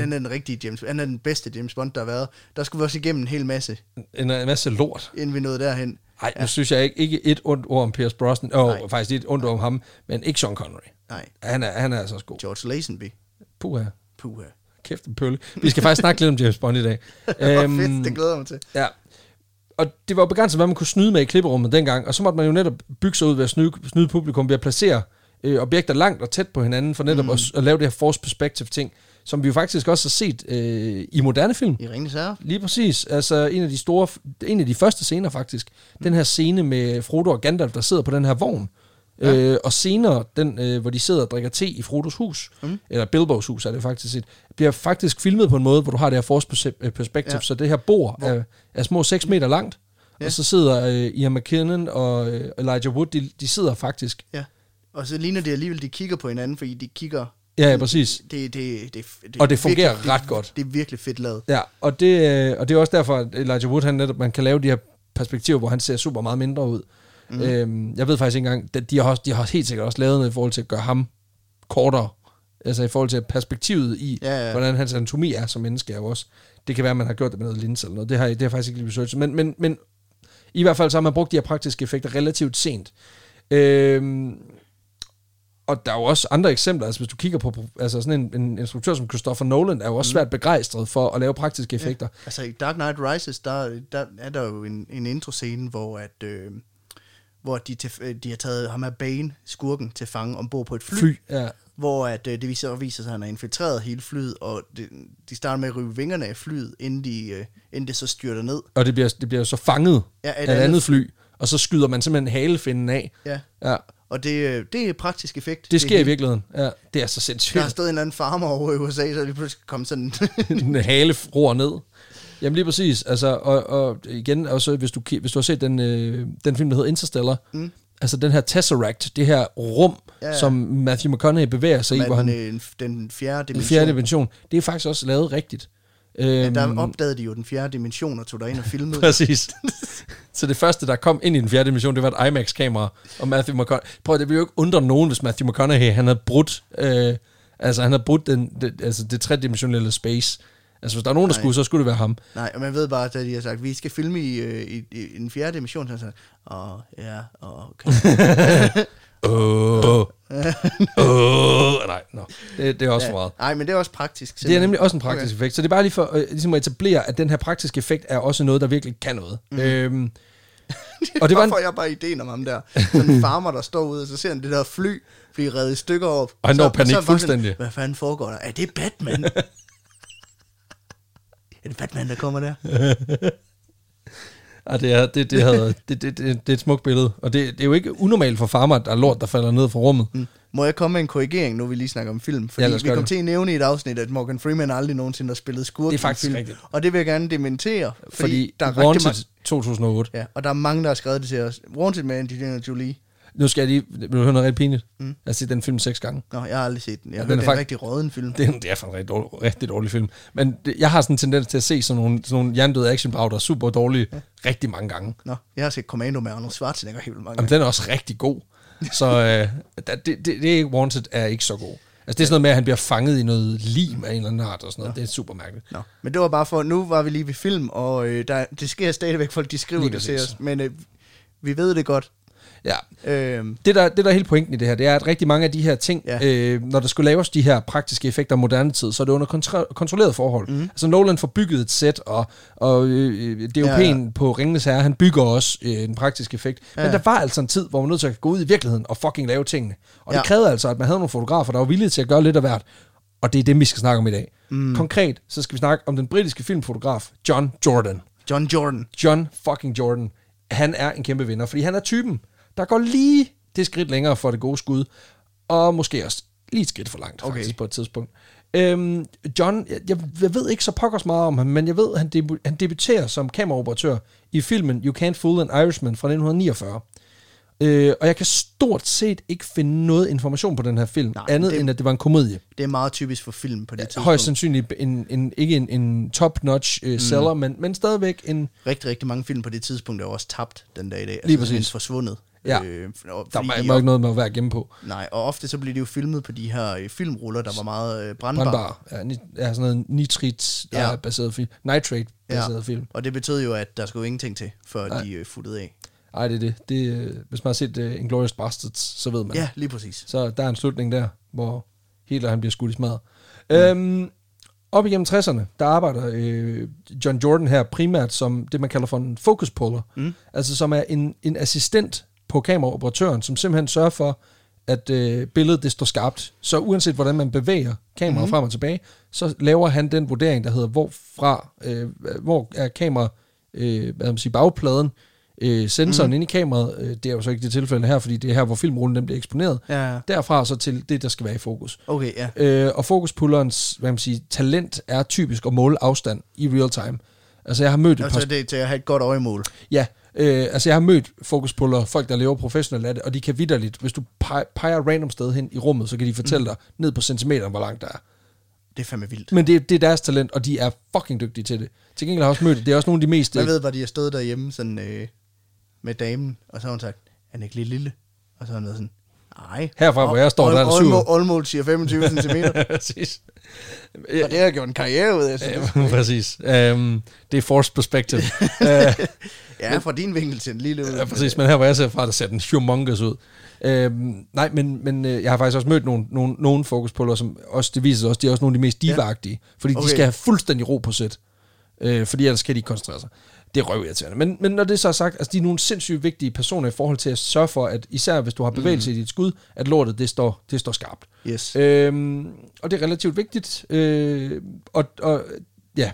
Speaker 1: han er den rigtige James Han er den bedste James Bond, der har været. Der skulle vi også igennem en hel masse,
Speaker 2: en, en masse lort.
Speaker 1: inden vi nåede derhen.
Speaker 2: Nej, nu synes jeg ikke, ikke et ondt ord om Pierce Brosnan,
Speaker 1: Nej.
Speaker 2: oh, faktisk et ondt ord om ham, men ikke Sean Connery.
Speaker 1: Nej,
Speaker 2: Han er, han er altså også god.
Speaker 1: George Lazenby.
Speaker 2: Puha.
Speaker 1: Puha.
Speaker 2: Kæft en pølle. Vi skal faktisk snakke lidt om James Bond i dag.
Speaker 1: Øhm, fedt, det glæder jeg mig til.
Speaker 2: Ja. Og det var jo begrænset, hvad man kunne snyde med i klipperummet dengang, og så måtte man jo netop bygge sig ud ved at snyde, snyde publikum ved at placere øh, objekter langt og tæt på hinanden, for netop mm. at, at lave det her force perspective ting, som vi jo faktisk også har set øh, i moderne film.
Speaker 1: I Ringens Herre.
Speaker 2: Lige præcis. Altså en af de store, en af de første scener faktisk. Den her scene med Frodo og Gandalf, der sidder på den her vogn. Ja. Øh, og senere, den, øh, hvor de sidder og drikker te i Frodos hus, mm. eller Bilbos hus er det faktisk set, bliver faktisk filmet på en måde, hvor du har det her force perse- perspective,
Speaker 1: Ja.
Speaker 2: så det her bord er, er små 6 meter langt,
Speaker 1: Ja.
Speaker 2: og så sidder øh, Ian McKinnon og øh, Elijah Wood, de, de sidder faktisk,
Speaker 1: Ja. Og så ligner det alligevel, de kigger på hinanden, fordi de kigger...
Speaker 2: ja, ja præcis,
Speaker 1: Det, det, det, det,
Speaker 2: Og det fungerer
Speaker 1: virkelig,
Speaker 2: ret
Speaker 1: det,
Speaker 2: godt.
Speaker 1: Det er virkelig fedt lavet.
Speaker 2: Ja, og det, øh, og det er også derfor, at Elijah Wood, han netop, man kan lave de her perspektiver, hvor han ser super meget mindre ud. Mm. Øhm, jeg ved faktisk ikke engang, de- de har, også, de har helt sikkert også lavet noget i forhold til at gøre ham kortere. Altså i forhold til perspektivet i,
Speaker 1: Ja, ja.
Speaker 2: hvordan hans anatomi er som menneske er jo også. Det kan være, at man har gjort det med noget linse eller noget. Det har, det har faktisk ikke lige researchet. Men, men, men i hvert fald så har man brugt de her praktiske effekter relativt sent. Øhm, og der er jo også andre eksempler, altså hvis du kigger på altså sådan en, en instruktør som Christopher Nolan, er jo også svært begejstret for at lave praktiske effekter.
Speaker 1: Altså i Dark Knight Rises, der, der er der jo en, en introscene, hvor at... Øh, hvor de, til, øh, de har taget ham af Bane, skurken, til fange ombord på et fly,
Speaker 2: Fly, ja.
Speaker 1: hvor at, øh, det viser, viser sig, at han har infiltreret hele flyet, og det, de starter med at rive vingerne af flyet, inden, de, øh, inden det så styrter ned.
Speaker 2: Og det bliver, det bliver jo så fanget
Speaker 1: Ja,
Speaker 2: ja, af et andet fly, og så skyder man simpelthen halefinden af.
Speaker 1: Ja.
Speaker 2: Ja,
Speaker 1: Og det, det er praktisk effekt.
Speaker 2: det sker i
Speaker 1: helt-
Speaker 2: virkeligheden. Ja, det er så
Speaker 1: Der
Speaker 2: sindssygt.
Speaker 1: har stået en eller anden farmer over i USA, så lige pludselig kommet sådan...
Speaker 2: en hale ror ned. Jamen lige præcis. Altså, og, og igen, også, hvis, du, hvis du har set den, øh, den film, der hedder Interstellar, mm. altså den her Tesseract, det her rum,
Speaker 1: Ja,
Speaker 2: ja, som Matthew McConaughey bevæger sig i, hvor han,
Speaker 1: den, øh, den fjerde
Speaker 2: den
Speaker 1: dimension.
Speaker 2: fjerde dimension, det er faktisk også lavet rigtigt.
Speaker 1: Ja,
Speaker 2: Øhm,
Speaker 1: der opdagede de jo den fjerde dimension og tog derind og filmede.
Speaker 2: Præcis. så det første, der kom ind i den fjerde dimension, det var et IMAX-kamera, og Matthew McConaughey... Prøv, det ville jo ikke undre nogen, hvis Matthew McConaughey, han havde brudt, øh, altså han havde brudt den, det, altså det tredimensionelle space. Altså hvis der er nogen, der
Speaker 1: Nej.
Speaker 2: skulle, så skulle det være ham.
Speaker 1: Nej, og man ved bare, at de har sagt, vi skal filme i, øh, i, i, den fjerde dimension. Så har sagt, åh, ja, åh, okay.
Speaker 2: Åh. Åh. Nej, no. det, det er også for meget.
Speaker 1: Nej, men det er også praktisk.
Speaker 2: Det er nemlig også en praktisk okay. effekt. Så det er bare lige for øh, ligesom at etablere, at den her praktiske effekt er også noget, der virkelig kan noget. Mm. Øhm, og det var en,
Speaker 1: jeg bare ideen om ham der. Sådan en farmer, der står ude, og så ser han det der fly blive reddet i stykker op.
Speaker 2: Og han når panik
Speaker 1: så bare sådan,
Speaker 2: fuldstændig.
Speaker 1: Hvad fanden foregår der? Er det Batman? er det Batman, der kommer der?
Speaker 2: Ja, det er, det, det, havde, det, det, det, det er et smukt billede. Og det, det er jo ikke unormalt for farmer, at der er lort, der falder ned fra rummet.
Speaker 1: Mm. Må jeg komme med en korrigering, nu vi lige snakker om film? Fordi
Speaker 2: Ja,
Speaker 1: vi kom
Speaker 2: det.
Speaker 1: til at nævne i et afsnit, at Morgan Freeman aldrig nogensinde har spillet skurk
Speaker 2: Det er
Speaker 1: en
Speaker 2: faktisk
Speaker 1: film.
Speaker 2: rigtigt.
Speaker 1: Og det vil jeg gerne dementere. Fordi,
Speaker 2: Fordi
Speaker 1: der er rigtig
Speaker 2: Wanted
Speaker 1: mange,
Speaker 2: 2008.
Speaker 1: ja, og der er mange, der har skrevet det til os. Wanted med Angelina Jolie.
Speaker 2: Nu skal jeg lige... Vil du høre noget rigtig pinligt? Mm. Jeg har set den film seks gange.
Speaker 1: Nå, jeg har aldrig set den. Jeg har
Speaker 2: den
Speaker 1: hørt,
Speaker 2: er
Speaker 1: er en rigtig råden film.
Speaker 2: Det er, det er for en rigtig dårlig, rigtig dårlig film. Men det, jeg har sådan en tendens til at se sådan nogle, sådan nogle hjernedøde actionbrag, der er super dårlige ja. rigtig mange gange.
Speaker 1: Nå, jeg har set Commando med Arnold Schwarzenegger helt mange
Speaker 2: Jamen,
Speaker 1: gange.
Speaker 2: den er også rigtig god. Så øh, det, det, det, er Wanted er ikke så god. Altså, det er sådan noget med, at han bliver fanget i noget lim af en eller anden art og sådan noget. Det er super mærkeligt.
Speaker 1: Nå, men det var bare for, nu var vi lige ved film, og øh, der, det sker stadigvæk, folk de skriver
Speaker 2: Lige
Speaker 1: det til os, men øh, vi ved det godt.
Speaker 2: Ja,
Speaker 1: Øh,
Speaker 2: det der, det der er hele pointen i det her, det er, at rigtig mange af de her ting,
Speaker 1: Ja.
Speaker 2: øh, når der skulle laves de her praktiske effekter i moderne tid, så er det under kontro- kontrolleret forhold. Mm. Altså Nolan får bygget et sæt, og, og øh, DOP'en
Speaker 1: Ja,
Speaker 2: ja,
Speaker 1: ja.
Speaker 2: ja. på Ringenes Herre, han bygger også øh, en praktisk effekt. Ja. Men der var altså en tid, hvor man nødt til at gå ud i virkeligheden og fucking lave tingene. Og det
Speaker 1: Ja.
Speaker 2: krævede altså, at man havde nogle fotografer, der var villige til at gøre lidt af hvert. Og det er det, vi skal snakke om i dag. Mm. Konkret, så skal vi snakke om den britiske filmfotograf John Jordan.
Speaker 1: John Jordan.
Speaker 2: John fucking Jordan, han er en kæmpe vinder, fordi han er typen, der går lige det skridt længere for det gode skud, og måske også lige et skridt for langt,
Speaker 1: Okay.
Speaker 2: faktisk på et tidspunkt. Øhm, John, jeg, jeg, ved ikke så pokkers meget om ham, men jeg ved, at han, debu- han debuterer som kameraoperatør i filmen You Can't Fool an Irishman fra 1949. Øh, og jeg kan stort set ikke finde noget information på den her film,
Speaker 1: Nej,
Speaker 2: andet
Speaker 1: det-
Speaker 2: end at det var en komedie.
Speaker 1: Det er meget typisk for film på det tidspunkt.
Speaker 2: Højst sandsynligt en, en, ikke en, en top-notch øh, seller, men, men stadigvæk en...
Speaker 1: Rigtig, rigtig mange film på det tidspunkt er også tabt den dag i dag. Altså,
Speaker 2: Lige præcis.
Speaker 1: simpelthen forsvundet.
Speaker 2: Ja.
Speaker 1: Øh, og,
Speaker 2: Der var,
Speaker 1: de
Speaker 2: var ikke noget med at være gemme på.
Speaker 1: Nej, og ofte så bliver de jo filmet på de her øh, filmruller, der var meget øh, brandbare.
Speaker 2: Brandbar. Ja, ni, ja, sådan noget nitrit
Speaker 1: Ja.
Speaker 2: baseret film. Nitrate-baseret
Speaker 1: Ja.
Speaker 2: ja. film.
Speaker 1: Og det betød jo, at der skulle ingenting til, før
Speaker 2: Nej.
Speaker 1: de øh, futtede af.
Speaker 2: Ej, det er det. det øh, hvis man har set uh, Inglourious Bastards, så ved man.
Speaker 1: Ja, lige præcis.
Speaker 2: Så der er en slutning der, hvor Hitler han bliver skudt i smadret. Mm. Øhm, op igennem 60'erne, der arbejder øh, John Jordan her primært som det, man kalder for en focus puller.
Speaker 1: Mm.
Speaker 2: Altså som er en, en assistent på kameraoperatøren, som simpelthen sørger for, at øh, billedet det står skarpt. Så uanset hvordan man bevæger kameraet mm. frem og tilbage, så laver han den vurdering, der hedder, hvorfra, øh, hvor er kamera, øh, hvad man siger, bagpladen, øh, sensoren mm. inde i kameraet, øh, det er jo så ikke det tilfælde her, fordi det er her, hvor filmrullen den bliver eksponeret.
Speaker 1: Ja, ja.
Speaker 2: Derfra så til det, der skal være i fokus.
Speaker 1: Okay, ja.
Speaker 2: Øh, og fokuspullerens hvad man siger, talent er typisk at måle afstand i real time. Altså jeg har mødt et par...
Speaker 1: Altså, det er til at have et godt øjemål.
Speaker 2: Ja, øh, altså jeg har mødt fokuspuller, folk der lever professionelt af det, og de kan vidderligt, hvis du peger, random sted hen i rummet, så kan de fortælle dig ned på centimeteren, hvor langt der er.
Speaker 1: Det er fandme vildt.
Speaker 2: Men det, det er deres talent, og de er fucking dygtige til det. Til gengæld har jeg også mødt, det er også nogle af de mest...
Speaker 1: Jeg ved, hvor de har stået derhjemme sådan, øh, med damen, og så har hun sagt, er han ikke lidt lille? Og så har han været sådan, nej.
Speaker 2: Herfra, hvor jeg står, der er der syv.
Speaker 1: Olmo siger 25 cm.
Speaker 2: Præcis.
Speaker 1: Og det har gjort en karriere ud af.
Speaker 2: Ja, præcis. Um, det er forced perspective. uh,
Speaker 1: Ja, fra din vinkel til en lille ud.
Speaker 2: Ja, præcis, men her hvor jeg ser fra, der ser den humongous ud. Øhm, nej, men, men øh, jeg har faktisk også mødt nogle, nogle, nogle fokuspuller, som også, det viser sig også, de er også nogle af de mest divagtige, fordi okay.
Speaker 1: Okay.
Speaker 2: de skal have fuldstændig ro på sæt, øh, fordi ellers kan de ikke koncentrere sig. Det er røvirriterende. Men, men når det så er sagt, altså de er nogle sindssygt vigtige personer i forhold til at sørge for, at især hvis du har bevægelse mm. i dit skud, at lortet det står, det står skarpt.
Speaker 1: Yes.
Speaker 2: Øhm, og det er relativt vigtigt. Øh, og, og ja,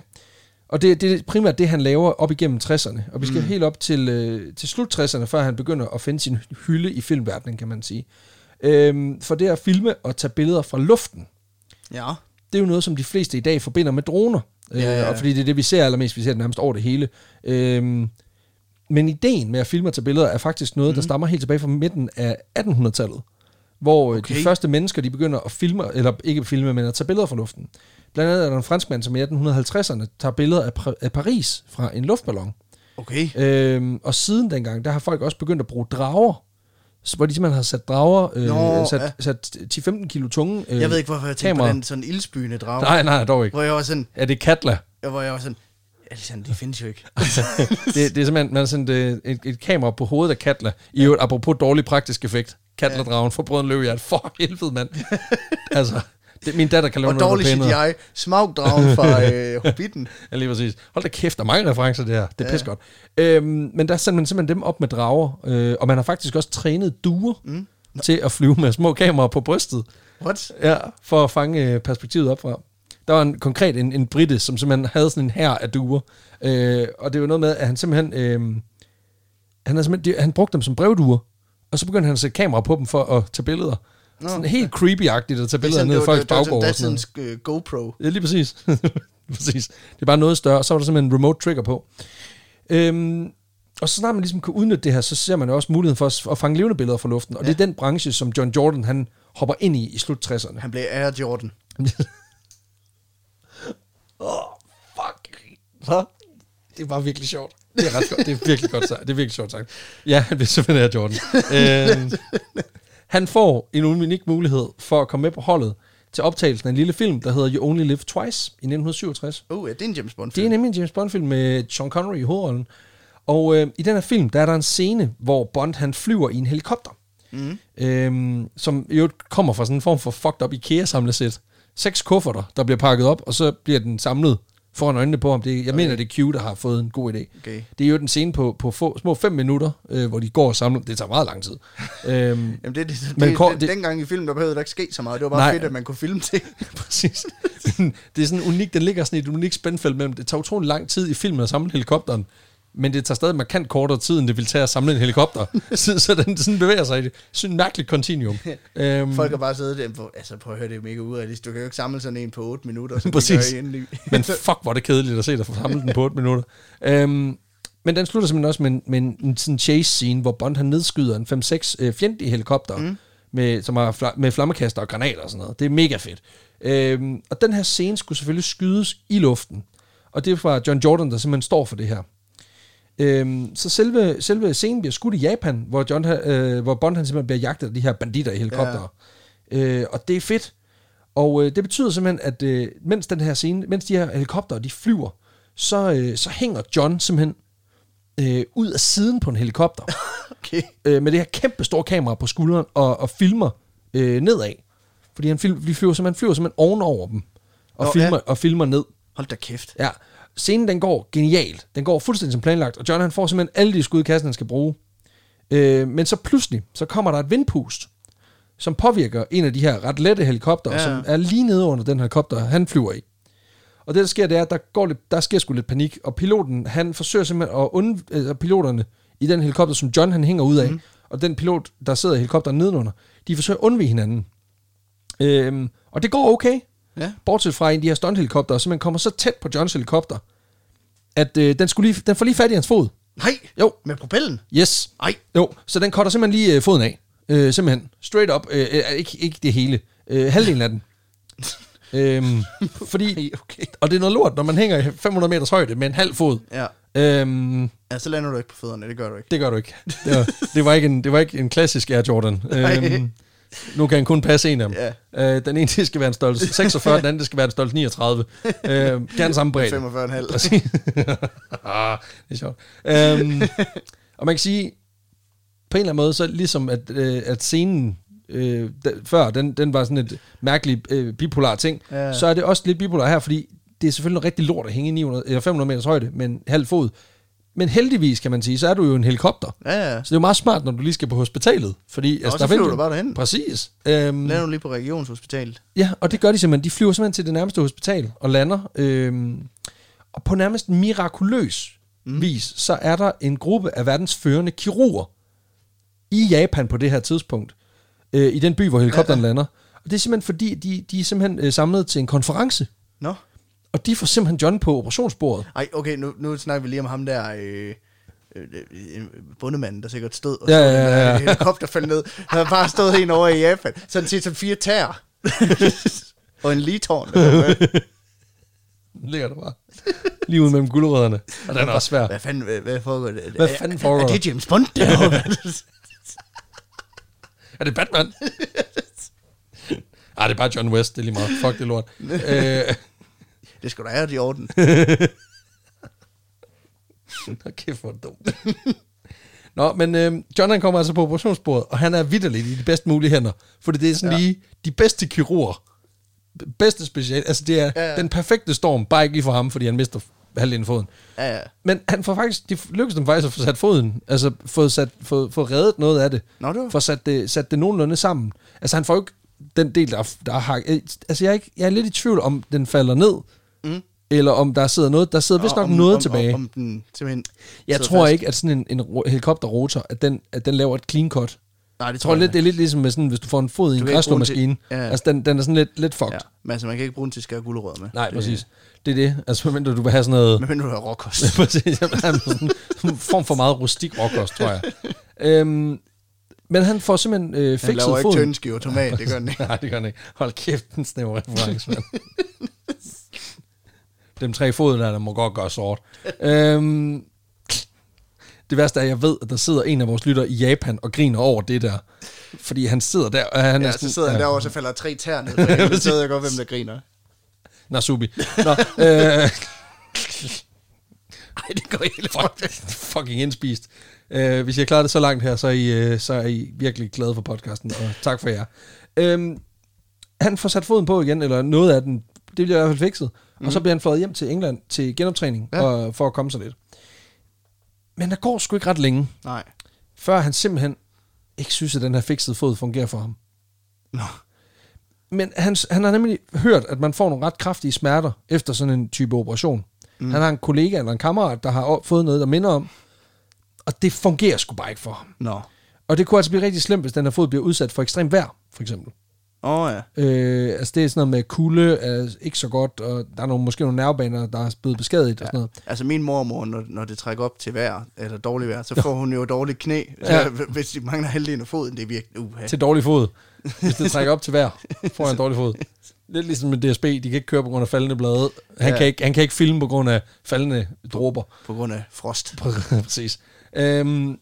Speaker 2: og det, det er primært det, han laver op igennem 60'erne. Og vi skal mm. helt op til, øh, til slut 60'erne, før han begynder at finde sin hylde i filmverdenen, kan man sige. Øhm, for det at filme og tage billeder fra luften,
Speaker 1: Ja.
Speaker 2: det er jo noget, som de fleste i dag forbinder med droner.
Speaker 1: Ja, ja,
Speaker 2: Øh,
Speaker 1: ja.
Speaker 2: og fordi det er det, vi ser allermest. Vi ser det nærmest over det hele. Øhm, men ideen med at filme og tage billeder er faktisk noget, mm. der stammer helt tilbage fra midten af 1800-tallet. Hvor okay.
Speaker 1: Okay.
Speaker 2: de første mennesker, de begynder at filme, eller ikke filme, men at tage billeder fra luften. Blandt andet er der en franskmand, som i 1850'erne tager billeder af, af Paris fra en luftballon.
Speaker 1: Okay.
Speaker 2: Øhm, og siden dengang, der har folk også begyndt at bruge drager, hvor de simpelthen har sat drager, øh,
Speaker 1: Nå,
Speaker 2: sat,
Speaker 1: ja.
Speaker 2: sat 10-15 kilo tunge øh,
Speaker 1: Jeg ved ikke, hvorfor jeg tænkte
Speaker 2: kamera.
Speaker 1: på den sådan ildsbyende drag.
Speaker 2: Nej, nej, dog ikke.
Speaker 1: Hvor jeg var sådan,
Speaker 2: Er det Katla?
Speaker 1: hvor jeg var sådan, Alexander, det findes jo ikke.
Speaker 2: det, det er simpelthen, man sendt øh, et, et kamera på hovedet af Katla. I øvrigt, apropos dårlig praktisk effekt. Katla-dragen for brøden løvehjert. For helvede, mand. altså, det, min datter kan lave
Speaker 1: Og
Speaker 2: noget,
Speaker 1: dårlig
Speaker 2: der er pænere.
Speaker 1: CGI. Smagdragen fra øh, Hobbiten.
Speaker 2: Ja, lige præcis. Hold da kæft, der er mange referencer det her. Det er ja. pis godt. Øhm, men der sendte man simpelthen dem op med drager, øh, og man har faktisk også trænet duer mm. til at flyve med små kameraer på brystet.
Speaker 1: What?
Speaker 2: Ja, for at fange øh, perspektivet op fra. Der var en konkret en, en britte, som simpelthen havde sådan en her af duer. Øh, og det var noget med, at han simpelthen... Øh, han, havde simpelthen de, han brugte dem som brevduer, og så begyndte han at sætte kamera på dem for at tage billeder.
Speaker 1: Nå,
Speaker 2: sådan helt creepy-agtigt at tage billeder ned i folks
Speaker 1: var- det
Speaker 2: baggård. og sådan
Speaker 1: datidens GoPro.
Speaker 2: Ja, lige præcis. præcis. Det er bare noget større. Så var der simpelthen en remote trigger på. Øhm, og så snart man ligesom kan udnytte det her, så ser man jo også muligheden for at, fange levende billeder fra luften. Og ja. det er den branche, som John Jordan han hopper ind i i slut 60'erne.
Speaker 1: Han blev Air Jordan.
Speaker 2: Oh, fuck. Hvad? Det var virkelig sjovt. Det er ret godt. Det er virkelig godt sagt. Det er virkelig sjovt sagt. Ja, han bliver simpelthen her, Jordan. øhm, han får en unik mulighed for at komme med på holdet til optagelsen af en lille film, der hedder You Only Live Twice i 1967.
Speaker 1: Oh, ja, det er en James Bond
Speaker 2: Det er nemlig en James Bond-film med Sean Connery i hovedrollen. Og øh, i den her film, der er der en scene, hvor Bond han flyver i en helikopter. Mm. Øhm, som jo kommer fra sådan en form for fucked up IKEA-samlesæt. Seks kufferter, der bliver pakket op, og så bliver den samlet foran øjnene på ham. Det, jeg okay. mener, det er Q, der har fået en god idé.
Speaker 1: Okay.
Speaker 2: Det er jo den scene på, på få, små fem minutter, øh, hvor de går og samler. Det tager meget lang tid. øhm,
Speaker 1: Jamen, det, det, det,
Speaker 2: Men
Speaker 1: det, det, dengang i filmen, der behøvede der ikke ske så meget. Det var bare
Speaker 2: Nej.
Speaker 1: fedt, at man kunne filme det.
Speaker 2: Præcis. Det er sådan unik, den ligger sådan i et unikt spændfelt mellem, det tager utrolig lang tid i filmen at samle helikopteren, men det tager stadig markant kortere tid, end det vil tage at samle en helikopter. så, så den sådan bevæger sig i det. Sådan mærkeligt continuum. øhm,
Speaker 1: Folk har bare siddet der på, altså prøv at høre, det er mega urealistisk. Du kan jo ikke samle sådan en på 8 minutter, så
Speaker 2: Præcis.
Speaker 1: det I
Speaker 2: men fuck, hvor er det kedeligt at se dig få samlet den på 8 minutter. Øhm, Men den slutter simpelthen også med en, med en, sådan chase-scene, hvor Bond han nedskyder en 5-6 øh, fjendtlige helikopter, mm. med, som har fla- med flammekaster og granater og sådan noget. Det er mega fedt. Øhm, og den her scene skulle selvfølgelig skydes i luften. Og det er fra John Jordan, der simpelthen står for det her. Øhm, så selve, selve scenen bliver skudt i Japan, hvor, John, øh, hvor Bond han simpelthen bliver jagtet af de her banditter i helikoptere. Ja. Øh, og det er fedt. Og øh, det betyder simpelthen, at øh, mens den her scene, mens de her helikoptere de flyver, så, øh, så hænger John simpelthen øh, ud af siden på en helikopter.
Speaker 1: Okay.
Speaker 2: øh, med det her kæmpe store kamera på skulderen og, og filmer øh, nedad. Fordi han fil, vi flyver simpelthen, flyver simpelthen ovenover dem og,
Speaker 1: Nå,
Speaker 2: filmer,
Speaker 1: ja.
Speaker 2: og filmer ned.
Speaker 1: Hold da kæft.
Speaker 2: Ja, scenen den går genialt. Den går fuldstændig som planlagt, og John han får simpelthen alle de skud i kassen, han skal bruge. Øh, men så pludselig, så kommer der et vindpust, som påvirker en af de her ret lette helikopter, ja. Som er lige nede under den helikopter, han flyver i. Og det, der sker, det er, at der, går lidt, der sker sgu lidt panik, og piloten, han forsøger simpelthen at und, øh, piloterne i den helikopter, som John han hænger ud af, mm. og den pilot, der sidder i helikopteren nedenunder, de forsøger at undvige hinanden. Øhm, og det går okay,
Speaker 1: Ja.
Speaker 2: bortset fra en af de her stunthelikopter, så man kommer så tæt på Johns helikopter, at øh, den, skulle lige, den får lige fat i hans fod.
Speaker 1: Nej.
Speaker 2: Jo,
Speaker 1: Med propellen?
Speaker 2: yes.
Speaker 1: Nej.
Speaker 2: Jo, så den cutter simpelthen lige øh, foden af. Øh, simpelthen. Straight up. Øh, øh, ikke, ikke det hele. Øh, halvdelen af den. øhm, fordi,
Speaker 1: Nej, okay.
Speaker 2: og det er noget lort, når man hænger i 500 meters højde med en halv fod.
Speaker 1: Ja.
Speaker 2: Øhm,
Speaker 1: Ja, så lander du ikke på fødderne, det gør du ikke.
Speaker 2: det gør du ikke. Det var, det var, ikke, en, det var ikke en klassisk Air Jordan. Øhm, nu kan han kun passe en af dem.
Speaker 1: Ja.
Speaker 2: Øh, den ene det skal være en størrelse 46, den anden det skal være en størrelse 39. Øh, gerne samme bredde.
Speaker 1: 45,5.
Speaker 2: Præcis. ah, det er sjovt. Øhm, og man kan sige, på en eller anden måde, så ligesom at, øh, at scenen øh, der, før, den, den var sådan et mærkeligt øh, bipolar ting,
Speaker 1: Ja.
Speaker 2: så er det også lidt bipolar her, fordi det er selvfølgelig noget rigtig lort at hænge i 900, eller 500 meters højde med en halv fod. Men heldigvis, kan man sige, så er du jo en helikopter.
Speaker 1: Ja, ja.
Speaker 2: Så det er jo meget smart, når du lige skal på hospitalet. Fordi,
Speaker 1: så
Speaker 2: der
Speaker 1: flyver du bare derhen.
Speaker 2: Præcis. Øhm,
Speaker 1: Lander du lige på regionshospitalet.
Speaker 2: Ja, og det gør de simpelthen. De flyver simpelthen til det nærmeste hospital og lander. Øhm, og på nærmest mirakuløs mm. vis, så er der en gruppe af verdens førende kirurger i Japan på det her tidspunkt. Øh, I den by, hvor helikopteren ja, ja. lander. Og det er simpelthen fordi, de, de er simpelthen øh, samlet til en konference.
Speaker 1: Nå.
Speaker 2: Og de får simpelthen John på operationsbordet.
Speaker 1: Ej, okay, nu, nu snakker vi lige om ham der... Øh, øh, øh, bundemanden, der sikkert stod og
Speaker 2: Ja,
Speaker 1: så
Speaker 2: ja,
Speaker 1: den
Speaker 2: ja,
Speaker 1: der
Speaker 2: ja.
Speaker 1: helikopter faldt ned. Han havde bare stået helt over i Japan. Sådan set som fire tær. og en ligetårn.
Speaker 2: Ligger der bare. Lige ud mellem guldrødderne. Og den er også svær.
Speaker 1: Hvad fanden, hvad, hvad foregår det?
Speaker 2: Hvad fanden foregår
Speaker 1: Er, er
Speaker 2: der?
Speaker 1: det James Bond derovre?
Speaker 2: Er det Batman? Ej, det er bare John West. Det er lige meget. Fuck det lort. øh,
Speaker 1: det skal du have i orden.
Speaker 2: Nå, kæft, hvor dumt. Nå, men øh, John han kommer altså på operationsbordet, og han er vidderligt i de bedst mulige hænder. Fordi det er sådan
Speaker 1: Ja.
Speaker 2: lige de bedste kirurger. Bedste special. Altså, det er
Speaker 1: Ja,
Speaker 2: ja, den perfekte storm, bare ikke lige for ham, fordi han mister halvdelen af foden.
Speaker 1: Ja, ja.
Speaker 2: Men han får faktisk, de lykkes dem faktisk at få sat foden, altså få, sat, få, få reddet noget af det.
Speaker 1: Nå, det var-
Speaker 2: Få sat det, sat det nogenlunde sammen. Altså han får jo ikke den del, der, der har... Altså jeg er, ikke, jeg er lidt i tvivl, om den falder ned,
Speaker 1: Mm.
Speaker 2: eller om der sidder noget, der sidder vist nok
Speaker 1: om,
Speaker 2: noget
Speaker 1: om,
Speaker 2: tilbage.
Speaker 1: Om, om den simpelthen
Speaker 2: Jeg tror
Speaker 1: fast.
Speaker 2: ikke, at sådan en, en ro- helikopterrotor, at den, at den laver et clean cut.
Speaker 1: Nej, det
Speaker 2: Jeg tror lidt, det er lidt ligesom med sådan, hvis du får en fod i en græslåmaskine.
Speaker 1: Ja.
Speaker 2: Altså, den, den er sådan lidt, lidt fucked.
Speaker 1: Ja,
Speaker 2: Ja.
Speaker 1: men altså, man kan ikke bruge den til at skære gulerødder med.
Speaker 2: Nej,
Speaker 1: det,
Speaker 2: præcis. Det er det. Altså, medmindre du vil have sådan noget...
Speaker 1: Men du har råkost.
Speaker 2: præcis. Jamen, han sådan form for meget rustik råkost, tror jeg. øhm, men han får simpelthen øh,
Speaker 1: Han
Speaker 2: fikset
Speaker 1: laver ikke
Speaker 2: foden.
Speaker 1: tøndeskiver tomat, det gør den ikke.
Speaker 2: Nej, det gør han ikke. Hold kæft, den snæver reference, mand. Dem tre foden der, der må godt gøre sort. øhm, det værste er, at jeg ved, at der sidder en af vores lytter i Japan og griner over det der. Fordi han sidder der, og han
Speaker 1: Ja,
Speaker 2: er
Speaker 1: så sidder han derovre, og så falder der tre tær ned. Så ved jeg godt, hvem der griner.
Speaker 2: Nasubi. Nå, øh,
Speaker 1: Ej, det går helt
Speaker 2: fuck, fucking indspist. Øh, hvis jeg klarer det så langt her, så er, I, øh, så er I virkelig glade for podcasten, og tak for jer. Øhm, han får sat foden på igen, eller noget af den, det bliver i hvert fald fikset, mm. og så bliver han fløjet hjem til England til genoptræning,
Speaker 1: Ja.
Speaker 2: og, for at komme sig lidt. Men der går sgu ikke ret længe,
Speaker 1: Nej.
Speaker 2: før han simpelthen ikke synes, at den her fikset fod fungerer for ham.
Speaker 1: Nå.
Speaker 2: Men han, han har nemlig hørt, at man får nogle ret kraftige smerter efter sådan en type operation. Mm. Han har en kollega eller en kammerat, der har fået noget, der minder om, og det fungerer sgu bare ikke for ham.
Speaker 1: Nå.
Speaker 2: Og det kunne altså blive rigtig slemt, hvis den her fod bliver udsat for ekstrem vejr, for eksempel.
Speaker 1: Åh oh, ja.
Speaker 2: Øh, altså det er sådan noget med kulde, er ikke så godt, og der er nogle, måske nogle nervebaner, der er blevet beskadiget ja. og sådan noget.
Speaker 1: Altså min mormor, når, når det trækker op til vejr, eller dårligt vejr, så får hun jo dårligt knæ. Så,
Speaker 2: Ja.
Speaker 1: Hvis de mangler halvdelen af foden, det er virkelig uha.
Speaker 2: Til dårlig fod. Hvis det trækker op til vejr, får jeg en dårlig fod. Lidt ligesom med DSB, de kan ikke køre på grund af faldende blade. Han,
Speaker 1: ja.
Speaker 2: kan, ikke, han kan ikke filme på grund af faldende dråber.
Speaker 1: På grund af frost.
Speaker 2: Præcis. Øhm,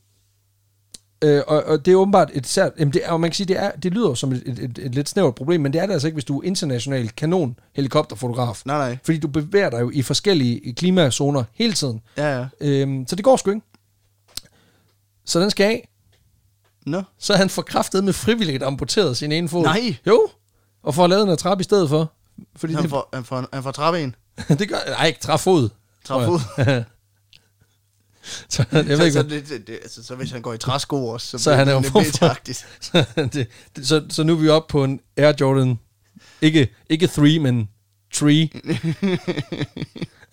Speaker 2: øh, og, og det er åbenbart et sært, jamen det og man kan sige, det, er, det lyder som et, et, et, et lidt snævert problem, men det er det altså ikke, hvis du er international kanon helikopterfotograf.
Speaker 1: Nej, nej.
Speaker 2: Fordi du bevæger dig jo i forskellige klimazoner hele tiden.
Speaker 1: Ja, ja.
Speaker 2: Øhm, så det går sgu ikke. Så den skal af.
Speaker 1: Nå.
Speaker 2: Så han forkraftet med frivilligt amputeret sin ene fod.
Speaker 1: Nej.
Speaker 2: Jo. Og får lavet en trap i stedet for. Fordi
Speaker 1: Han
Speaker 2: det,
Speaker 1: får, han får, han får trappe en.
Speaker 2: det gør... Nej, ikke træfod.
Speaker 1: Trapfod.
Speaker 2: så, jeg ved
Speaker 1: Så,
Speaker 2: ikke,
Speaker 1: så, det, det, altså, så hvis han går i træsko også, så,
Speaker 2: Så er han
Speaker 1: bliver
Speaker 2: jo
Speaker 1: lidt
Speaker 2: så, det, det, så, så nu er vi oppe på en Air Jordan. Ikke, ikke 3, men 3.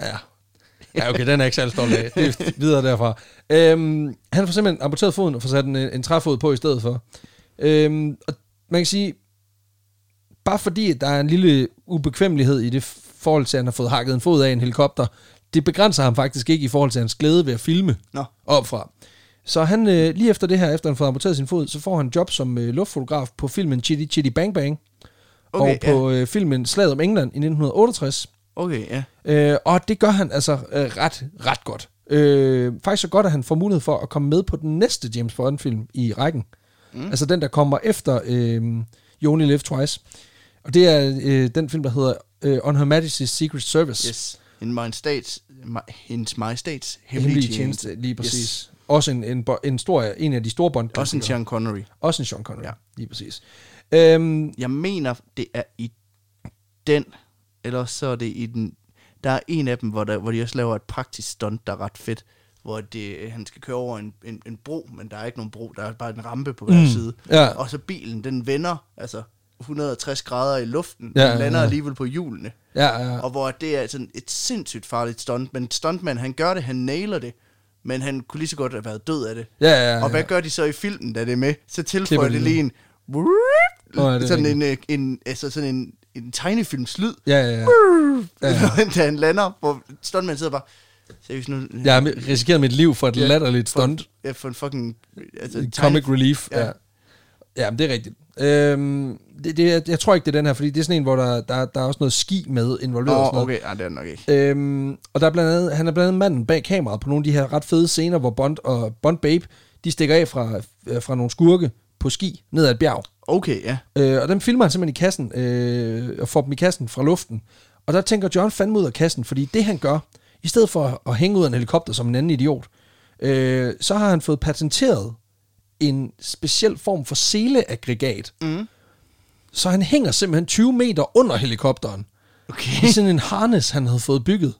Speaker 2: ja. Ja, okay, den er ikke særlig stolt af. Det er videre derfra. Øhm, han får simpelthen amputeret foden og får sat en, en træfod på i stedet for. Øhm, og man kan sige, bare fordi der er en lille ubekvemmelighed i det forhold til, at han har fået hakket en fod af en helikopter, det begrænser ham faktisk ikke i forhold til hans glæde ved at filme
Speaker 1: Nå.
Speaker 2: opfra. Så han, øh, lige efter det her, efter han fået amputeret sin fod, så får han job som øh, luftfotograf på filmen Chitty Chitty Bang Bang,
Speaker 1: Okay,
Speaker 2: og på øh, filmen Slaget om England i 1968.
Speaker 1: Okay, ja.
Speaker 2: Øh, og det gør han altså øh, ret, ret godt. Øh, faktisk så godt, at han får mulighed for at komme med på den næste James Bond-film i rækken. Mm. Altså den, der kommer efter øh, You Only Live Twice. Og det er øh, den film, der hedder øh, On Her Majesty's Secret Service.
Speaker 1: Yes. En majestats, ma- hendes majestats
Speaker 2: Hemmelige
Speaker 1: hemmelige
Speaker 2: tjeneste,
Speaker 1: tjeneste.
Speaker 2: lige præcis. Yes. Også en, en, en, stor, en af de store Bond.
Speaker 1: Også en Sean Connery.
Speaker 2: Også en Sean Connery, ja. Lige præcis. Øhm,
Speaker 1: Jeg mener, det er i den, eller så er det i den... Der er en af dem, hvor, der, hvor de også laver et praktisk stunt, der er ret fedt. Hvor det, han skal køre over en, en, en bro, men der er ikke nogen bro, der er bare en rampe på hver
Speaker 2: mm.
Speaker 1: side.
Speaker 2: ja.
Speaker 1: Og så bilen, den vender altså 160 grader i luften,
Speaker 2: Ja,
Speaker 1: ja, den lander
Speaker 2: ja.
Speaker 1: alligevel på hjulene.
Speaker 2: ja, ja.
Speaker 1: Og hvor det er sådan et sindssygt farligt stunt, men stuntman, han gør det, han nailer det, men han kunne lige så godt have været død af det.
Speaker 2: Ja, ja, ja.
Speaker 1: Og hvad gør de så i filmen, da det er med? Så tilføjer
Speaker 2: de
Speaker 1: det
Speaker 2: lige.
Speaker 1: en...
Speaker 2: Ja,
Speaker 1: sådan en, øh, en, altså sådan en, en tegnefilmslyd,
Speaker 2: Ja, ja, ja.
Speaker 1: ja. da han lander, hvor stuntman sidder bare... Seriøst nu...
Speaker 2: Jeg har risikeret mit liv for et
Speaker 1: Ja,
Speaker 2: latterligt
Speaker 1: for,
Speaker 2: stunt.
Speaker 1: Ja, for en fucking... Altså,
Speaker 2: Comic relief, ja.
Speaker 1: Ja.
Speaker 2: Ja, ja men det er rigtigt. Øhm, det, det, jeg, jeg tror ikke, det er den her, fordi det er sådan en, hvor der, der, der er også noget ski med involveret.
Speaker 1: Nå,
Speaker 2: noget.
Speaker 1: okay, ja, det er nok ikke.
Speaker 2: Øhm, og der er blandt andet, han er blandt andet manden bag kameraet på nogle af de her ret fede scener, hvor Bond og Bond Babe, de stikker af fra, øh, fra nogle skurke på ski ned ad et bjerg.
Speaker 1: Okay, ja.
Speaker 2: Øh, og dem filmer han simpelthen i kassen, øh, og får dem i kassen fra luften. Og der tænker John fandme ud af kassen, fordi det han gør, i stedet for at hænge ud af en helikopter som en anden idiot, øh, så har han fået patenteret en speciel form for seleaggregat.
Speaker 1: Mm.
Speaker 2: Så han hænger simpelthen 20 meter under helikopteren.
Speaker 1: Okay.
Speaker 2: I sådan en harness, han havde fået bygget.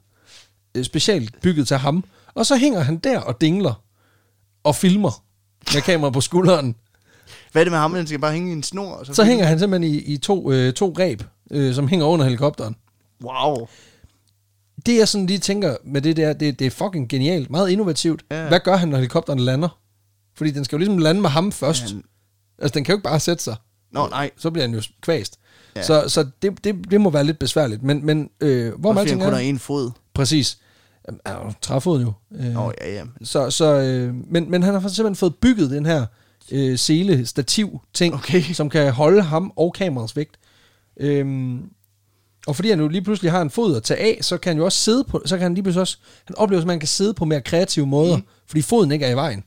Speaker 2: Øh, specielt bygget til ham. Og så hænger han der og dingler. Og filmer med kamera på skulderen.
Speaker 1: Hvad er det med ham? Han skal bare hænge i en snor? Og så,
Speaker 2: Så hænger han simpelthen i, i to, øh, to greb, øh, som hænger under helikopteren.
Speaker 1: Wow.
Speaker 2: Det jeg sådan lige tænker med det der, det, det er fucking genialt, meget innovativt. Ja. Hvad gør han, når helikopteren lander? Fordi den skal jo ligesom lande med ham først.
Speaker 1: Han-
Speaker 2: Altså, den kan jo ikke bare sætte sig.
Speaker 1: Nå, nej.
Speaker 2: Så bliver han jo kvæst. Ja. Så, så det, det, det må være lidt besværligt. Men, men øh, hvor
Speaker 1: fordi han kun har en fod.
Speaker 2: Præcis. Jamen, Er jo træfod jo. Øh,
Speaker 1: Nå, ja, ja.
Speaker 2: Så, så, øh, men, men han har simpelthen fået bygget den her øh, sele stativ ting,
Speaker 1: Okay.
Speaker 2: som kan holde ham og kameraets vægt. Øhm, og fordi han jo lige pludselig har en fod at tage af, så kan han jo også sidde på, så kan han lige pludselig også, han oplever, at man kan sidde på mere kreative måder, mm. fordi foden ikke er i vejen.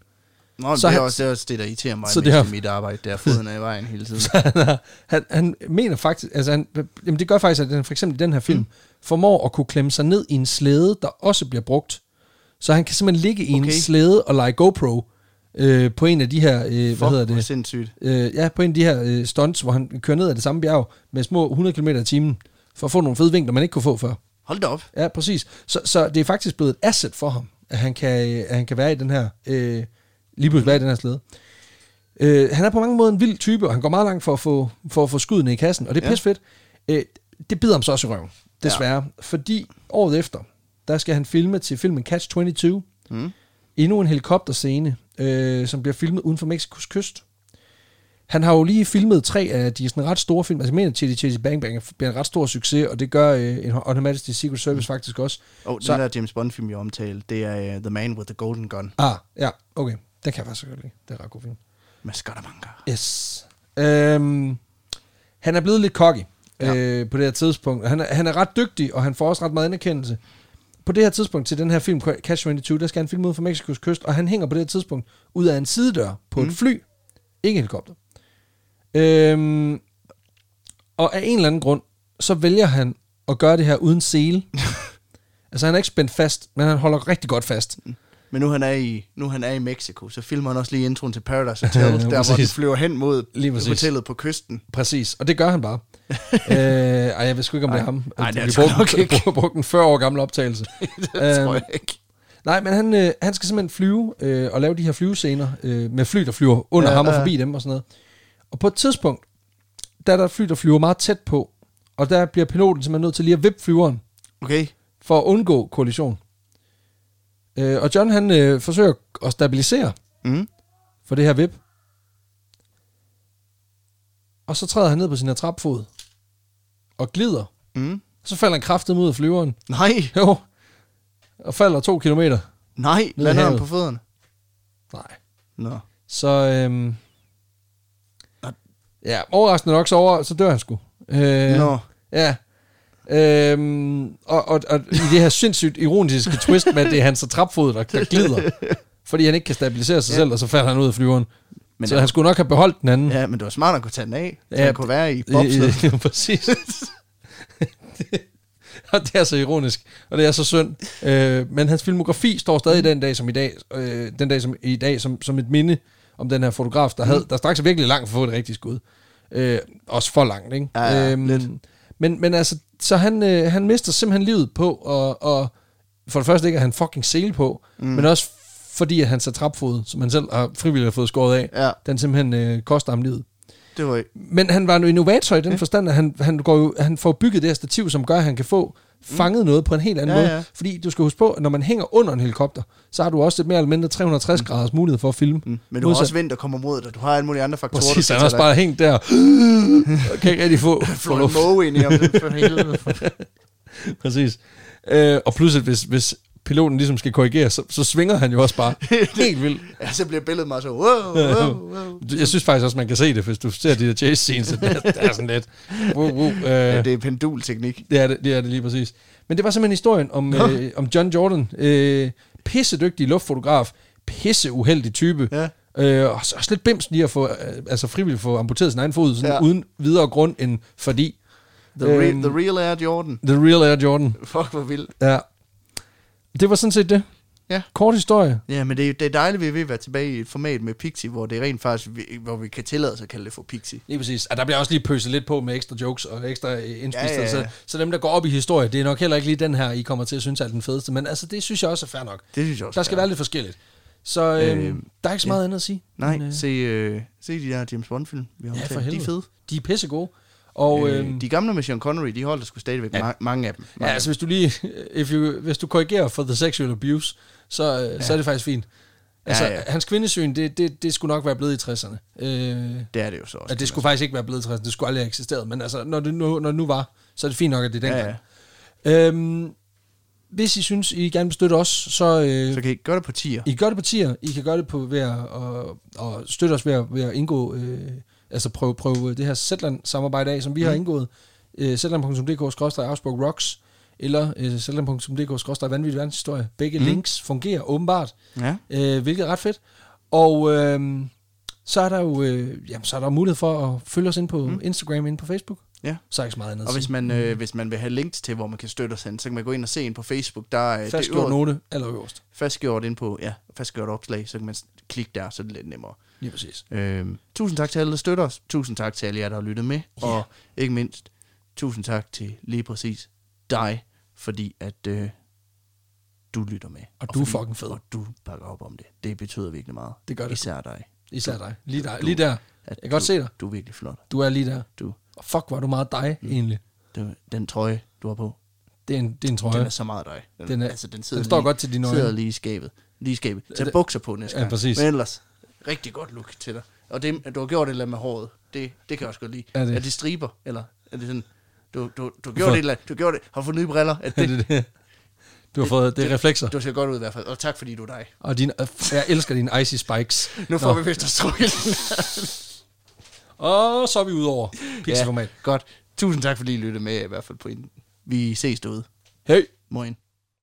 Speaker 1: Nå,
Speaker 2: Så
Speaker 1: det, er
Speaker 2: han-
Speaker 1: også, det er også det, der irriterer mig
Speaker 2: så det har-
Speaker 1: i mit arbejde, der foden er i vejen hele tiden.
Speaker 2: han, han, han mener faktisk, altså han, jamen det gør faktisk, at han for eksempel i den her film, mm. formår at kunne klemme sig ned i en slæde, der også bliver brugt. Så han kan simpelthen ligge i okay. en slæde og lege GoPro øh, på en af de her, øh, hvad hedder det?
Speaker 1: sindssygt.
Speaker 2: Øh, ja, på en af de her øh, stunts, hvor han kører ned ad det samme bjerg med små 100 km i timen, for at få nogle fede vinkler, man ikke kunne få før.
Speaker 1: Hold da op.
Speaker 2: Ja, præcis. Så, så det er faktisk blevet et asset for ham, at han kan, at han kan være i den her, øh, lige pludselig være i den her slæde. Øh, han er på mange måder en vild type, og han går meget langt for at få, for at få skuddene i kassen, og det er
Speaker 1: Ja.
Speaker 2: fedt. Øh, det bider ham så også i røven, desværre. Ja. Fordi året efter, der skal han filme til filmen Catch 22.
Speaker 1: Mm.
Speaker 2: Endnu en helikopterscene, øh, som bliver filmet uden for Mexikos kyst. Han har jo lige filmet tre af de sådan ret store film. Altså, jeg mener, Chitty Chitty Bang Bang bliver en ret stor succes, og det gør øh, en Majesty's Secret Service faktisk også.
Speaker 1: Og oh,
Speaker 2: Så-
Speaker 1: den der James Bond-film, jeg omtalte, det er uh, The Man with the Golden Gun
Speaker 2: Ah, ja, okay. Den kan jeg faktisk godt lide. Det er ret god film.
Speaker 1: med Scaramanga.
Speaker 2: Yes. Øhm, han er blevet lidt cocky
Speaker 1: Ja.
Speaker 2: øh, på det her tidspunkt. Han er, han er ret dygtig, og han får også ret meget anerkendelse. På det her tidspunkt til den her film, Catch 22, der skal han filme ud fra Mexikos kyst, og han hænger på det her tidspunkt ud af en sidedør på mm.
Speaker 1: Mm.
Speaker 2: et fly. Ikke en helikopter. Øhm, og af en eller anden grund, så vælger han at gøre det her uden sele. altså han er ikke spændt fast, men han holder rigtig godt fast.
Speaker 1: Men nu han er i, nu han er i Mexico, så filmer han også lige introen til Paradise Hotel,
Speaker 2: Ja,
Speaker 1: der hvor
Speaker 2: præcis.
Speaker 1: flyver hen mod
Speaker 2: Lige præcis.
Speaker 1: hotellet på kysten.
Speaker 2: Præcis, og det gør han bare. øh, ej, jeg ved sgu ikke, om det er ham.
Speaker 1: Ej, det er
Speaker 2: vi
Speaker 1: det sgu
Speaker 2: brugte,
Speaker 1: nok ikke.
Speaker 2: vi brugte en 40 år gammel optagelse.
Speaker 1: det
Speaker 2: Øhm,
Speaker 1: tror jeg ikke.
Speaker 2: Nej, men han, øh, han skal simpelthen flyve øh, og lave de her flyvescener øh, med fly, der flyver under
Speaker 1: Ja,
Speaker 2: ja, ham og
Speaker 1: ja.
Speaker 2: forbi dem og sådan noget. Og på et tidspunkt, der er der et fly, der flyver meget tæt på, og der bliver piloten simpelthen nødt til lige at vippe flyveren
Speaker 1: Okay.
Speaker 2: for at undgå kollision. Øh, og John han øh, forsøger at stabilisere
Speaker 1: Mm.
Speaker 2: for det her vip. Og så træder han ned på sin her trapfod og glider.
Speaker 1: Mm.
Speaker 2: Så falder han kraftigt ud af flyveren.
Speaker 1: Nej,
Speaker 2: Jo. Og falder to kilometer.
Speaker 1: nej, lander han på fødderne?
Speaker 2: Nej.
Speaker 1: Nå.
Speaker 2: Så, øhm, ja, overraskende nok, så, over, så dør han sgu. Øh,
Speaker 1: Nå.
Speaker 2: Ja. Øhm, og, og, og i det her sindssygt ironiske twist med, at det er hans trapfod, der, der glider. Fordi han ikke kan stabilisere sig
Speaker 1: Ja.
Speaker 2: selv, og så falder han ud af flyveren.
Speaker 1: Men
Speaker 2: så
Speaker 1: det-
Speaker 2: han skulle nok have beholdt den anden.
Speaker 1: Ja, men det var smart at kunne tage den af, så
Speaker 2: Ja,
Speaker 1: han kunne være i bobsled.
Speaker 2: Ja, præcis. og det er så ironisk, og det er så synd. Øh, men hans filmografi står stadig den dag som i dag, øh, den dag som i dag som, som et minde om den her fotograf, der, havde, der straks virkelig langt for at få det rigtige skud. Øh, også for langt, ikke?
Speaker 1: Ja, ja, lidt.
Speaker 2: men, men altså, så han, øh, han mister simpelthen livet på, og, og for det første ikke at han fucking sele på, mm. men også fordi at hans trapfod, som han selv har frivilligt fået skåret af,
Speaker 1: Ja,
Speaker 2: den simpelthen øh, koster ham livet.
Speaker 1: det var
Speaker 2: Men han var en innovator i den forstand, at han, han, går jo, han får bygget det her stativ, som gør, at han kan få fanget noget på en helt anden
Speaker 1: Ja,
Speaker 2: måde.
Speaker 1: ja.
Speaker 2: Fordi du skal huske på, at når man hænger under en helikopter, så har du også et mere eller mindre 360 graders mulighed for at filme.
Speaker 1: Mm. Men du har også vind, der kommer mod dig. Du har alle mulige andre faktorer.
Speaker 2: Præcis, han har også bare hængt der. og kan ikke rigtig få, få
Speaker 1: Flå en
Speaker 2: luft.
Speaker 1: ind i ham. For helvede.
Speaker 2: Præcis. Øh, og pludselig, hvis, hvis piloten ligesom skal korrigere, så, så svinger han jo også bare helt vildt.
Speaker 1: Ja, så bliver billedet meget så, wow, wow, wow.
Speaker 2: Jeg synes faktisk også, man kan se det, hvis du ser de der chase scenes. Det er, det er sådan lidt... Wow, wow, øh,
Speaker 1: Ja, det er pendulteknik.
Speaker 2: Det er det, det er det lige præcis. Men det var simpelthen historien om, øh, om John Jordan. Øh, pissedygtig luftfotograf. Pisse uheldig type.
Speaker 1: Ja.
Speaker 2: Øh, og så også lidt bims lige at få, øh, altså frivilligt få amputeret sin egen fod, sådan
Speaker 1: Ja.
Speaker 2: ja. uden videre grund end fordi.
Speaker 1: The, re-
Speaker 2: Øhm.
Speaker 1: the real Air Jordan.
Speaker 2: The real Air Jordan.
Speaker 1: Fuck, hvor vildt.
Speaker 2: Ja. Det var sådan set det.
Speaker 1: Ja.
Speaker 2: Kort historie.
Speaker 1: Ja, men det er, det er dejligt, at vi ved at være tilbage i et format med Pixie, hvor det er rent faktisk, vi- hvor vi kan tillade os at kalde det for Pixie.
Speaker 2: Lige præcis. Og der bliver også lige pøset lidt på med ekstra jokes og ekstra øh, indspist.
Speaker 1: Ja, ja, ja.
Speaker 2: Så, så dem, der går op i historie, det er nok heller ikke lige den her, I kommer til at synes er den fedeste. Men altså, det synes jeg også er fair nok.
Speaker 1: Det synes jeg også.
Speaker 2: Der skal være lidt forskelligt. Så øh,
Speaker 1: Øh,
Speaker 2: der er ikke så meget andet at sige.
Speaker 1: Nej,
Speaker 2: Men, øh,
Speaker 1: se, øh, se de der James Bond-film, vi har
Speaker 2: Ja, for
Speaker 1: De er fede.
Speaker 2: De er pisse gode. Og øh,
Speaker 1: Øh, de gamle med Sean Connery, de holder sgu stadigvæk
Speaker 2: Ja.
Speaker 1: ja. ma- mange af dem.
Speaker 2: ja,
Speaker 1: Mange
Speaker 2: altså hvis du lige, if you, hvis du korrigerer for the sexual abuse, så, øh, ja. så er det faktisk fint. Altså,
Speaker 1: Ja, ja.
Speaker 2: hans kvindesyn, det, det, det skulle nok være blevet i 60'erne. Øh,
Speaker 1: det er det jo så også.
Speaker 2: at det skulle faktisk ikke være blevet i 60'erne, det skulle aldrig have eksisteret, men altså, når det nu, når det nu var, så er det fint nok, at det er
Speaker 1: ja,
Speaker 2: dengang.
Speaker 1: ja.
Speaker 2: Ja. Øhm, hvis I synes, I gerne vil støtte os, så, øh,
Speaker 1: Så kan I gøre det på tier.
Speaker 2: I kan gøre det på tier. I kan gøre det på ved at, og, og støtte os ved at, ved at indgå, øh, altså prøve, prøve det her Zetland-samarbejde af, som vi mm. har indgået. Øh, Zetland.dk-Augsburg Rocks, eller øh, Zetland.dk-Vanvittig Verdenshistorie. Begge mm. links fungerer åbenbart,
Speaker 1: Ja.
Speaker 2: øh, hvilket er ret fedt. Og øh, så er der jo øh, jamen, så er der mulighed for at følge os ind på mm. Instagram, ind på Facebook.
Speaker 1: Ja.
Speaker 2: Så er ikke så meget andet
Speaker 1: Og hvis man, øh, hvis man vil have links til, hvor man kan støtte os hen, så kan man gå ind og se ind på Facebook. Der er det
Speaker 2: Fastgjort
Speaker 1: øverst-
Speaker 2: note, allerøverst.
Speaker 1: fastgjort ind på, ja, fastgjort opslag, så kan man klikke der, så er det lidt nemmere.
Speaker 2: Lige præcis.
Speaker 1: Øhm, tusind tak til alle, der støtter os. Tusind tak til alle jer, der har lyttet med.
Speaker 2: Ja.
Speaker 1: Og ikke mindst, tusind tak til lige præcis dig, fordi at øh, du lytter med.
Speaker 2: Og du er fucking fed.
Speaker 1: Og du bakker op om det. Det betyder virkelig meget.
Speaker 2: Det gør det.
Speaker 1: Især dig.
Speaker 2: Især dig. Lige, der,
Speaker 1: Du-
Speaker 2: lige der.
Speaker 1: At
Speaker 2: Jeg kan godt
Speaker 1: du,
Speaker 2: se dig.
Speaker 1: Du er virkelig flot.
Speaker 2: Du er lige der.
Speaker 1: Du,
Speaker 2: Og fuck, er du meget dig, mm. egentlig.
Speaker 1: du, den trøje, du har på,
Speaker 2: Det er en, det er en trøje.
Speaker 1: den er så meget dig. Den,
Speaker 2: Den er-
Speaker 1: altså, den, sidder
Speaker 2: Den står
Speaker 1: lige,
Speaker 2: godt til dine
Speaker 1: sidder
Speaker 2: øjne.
Speaker 1: lige i skabet. Lige i skabet. Tag bukser på næste
Speaker 2: Ja,
Speaker 1: gang.
Speaker 2: præcis.
Speaker 1: Men ellers, rigtig godt look til dig. Og det, at du har gjort et eller andet med håret, det, det kan jeg også godt lide.
Speaker 2: Er det-
Speaker 1: det, er det striber, eller er det sådan... Du, du, du har
Speaker 2: For-
Speaker 1: gjort et eller andet, du gjort det, har fået nye briller, at
Speaker 2: Er
Speaker 1: det,
Speaker 2: det det? Du har fået, det er reflekser.
Speaker 1: du ser godt ud i hvert fald, og tak fordi du er dig.
Speaker 2: Og din, jeg elsker dine icy spikes.
Speaker 1: Nu får
Speaker 2: Nå.
Speaker 1: vi vist strøget.
Speaker 2: Og så er vi ude over pixelformat.
Speaker 1: godt. Tusind tak fordi I lyttede med i hvert fald på en. Vi ses derude.
Speaker 2: Hey!
Speaker 1: Moin.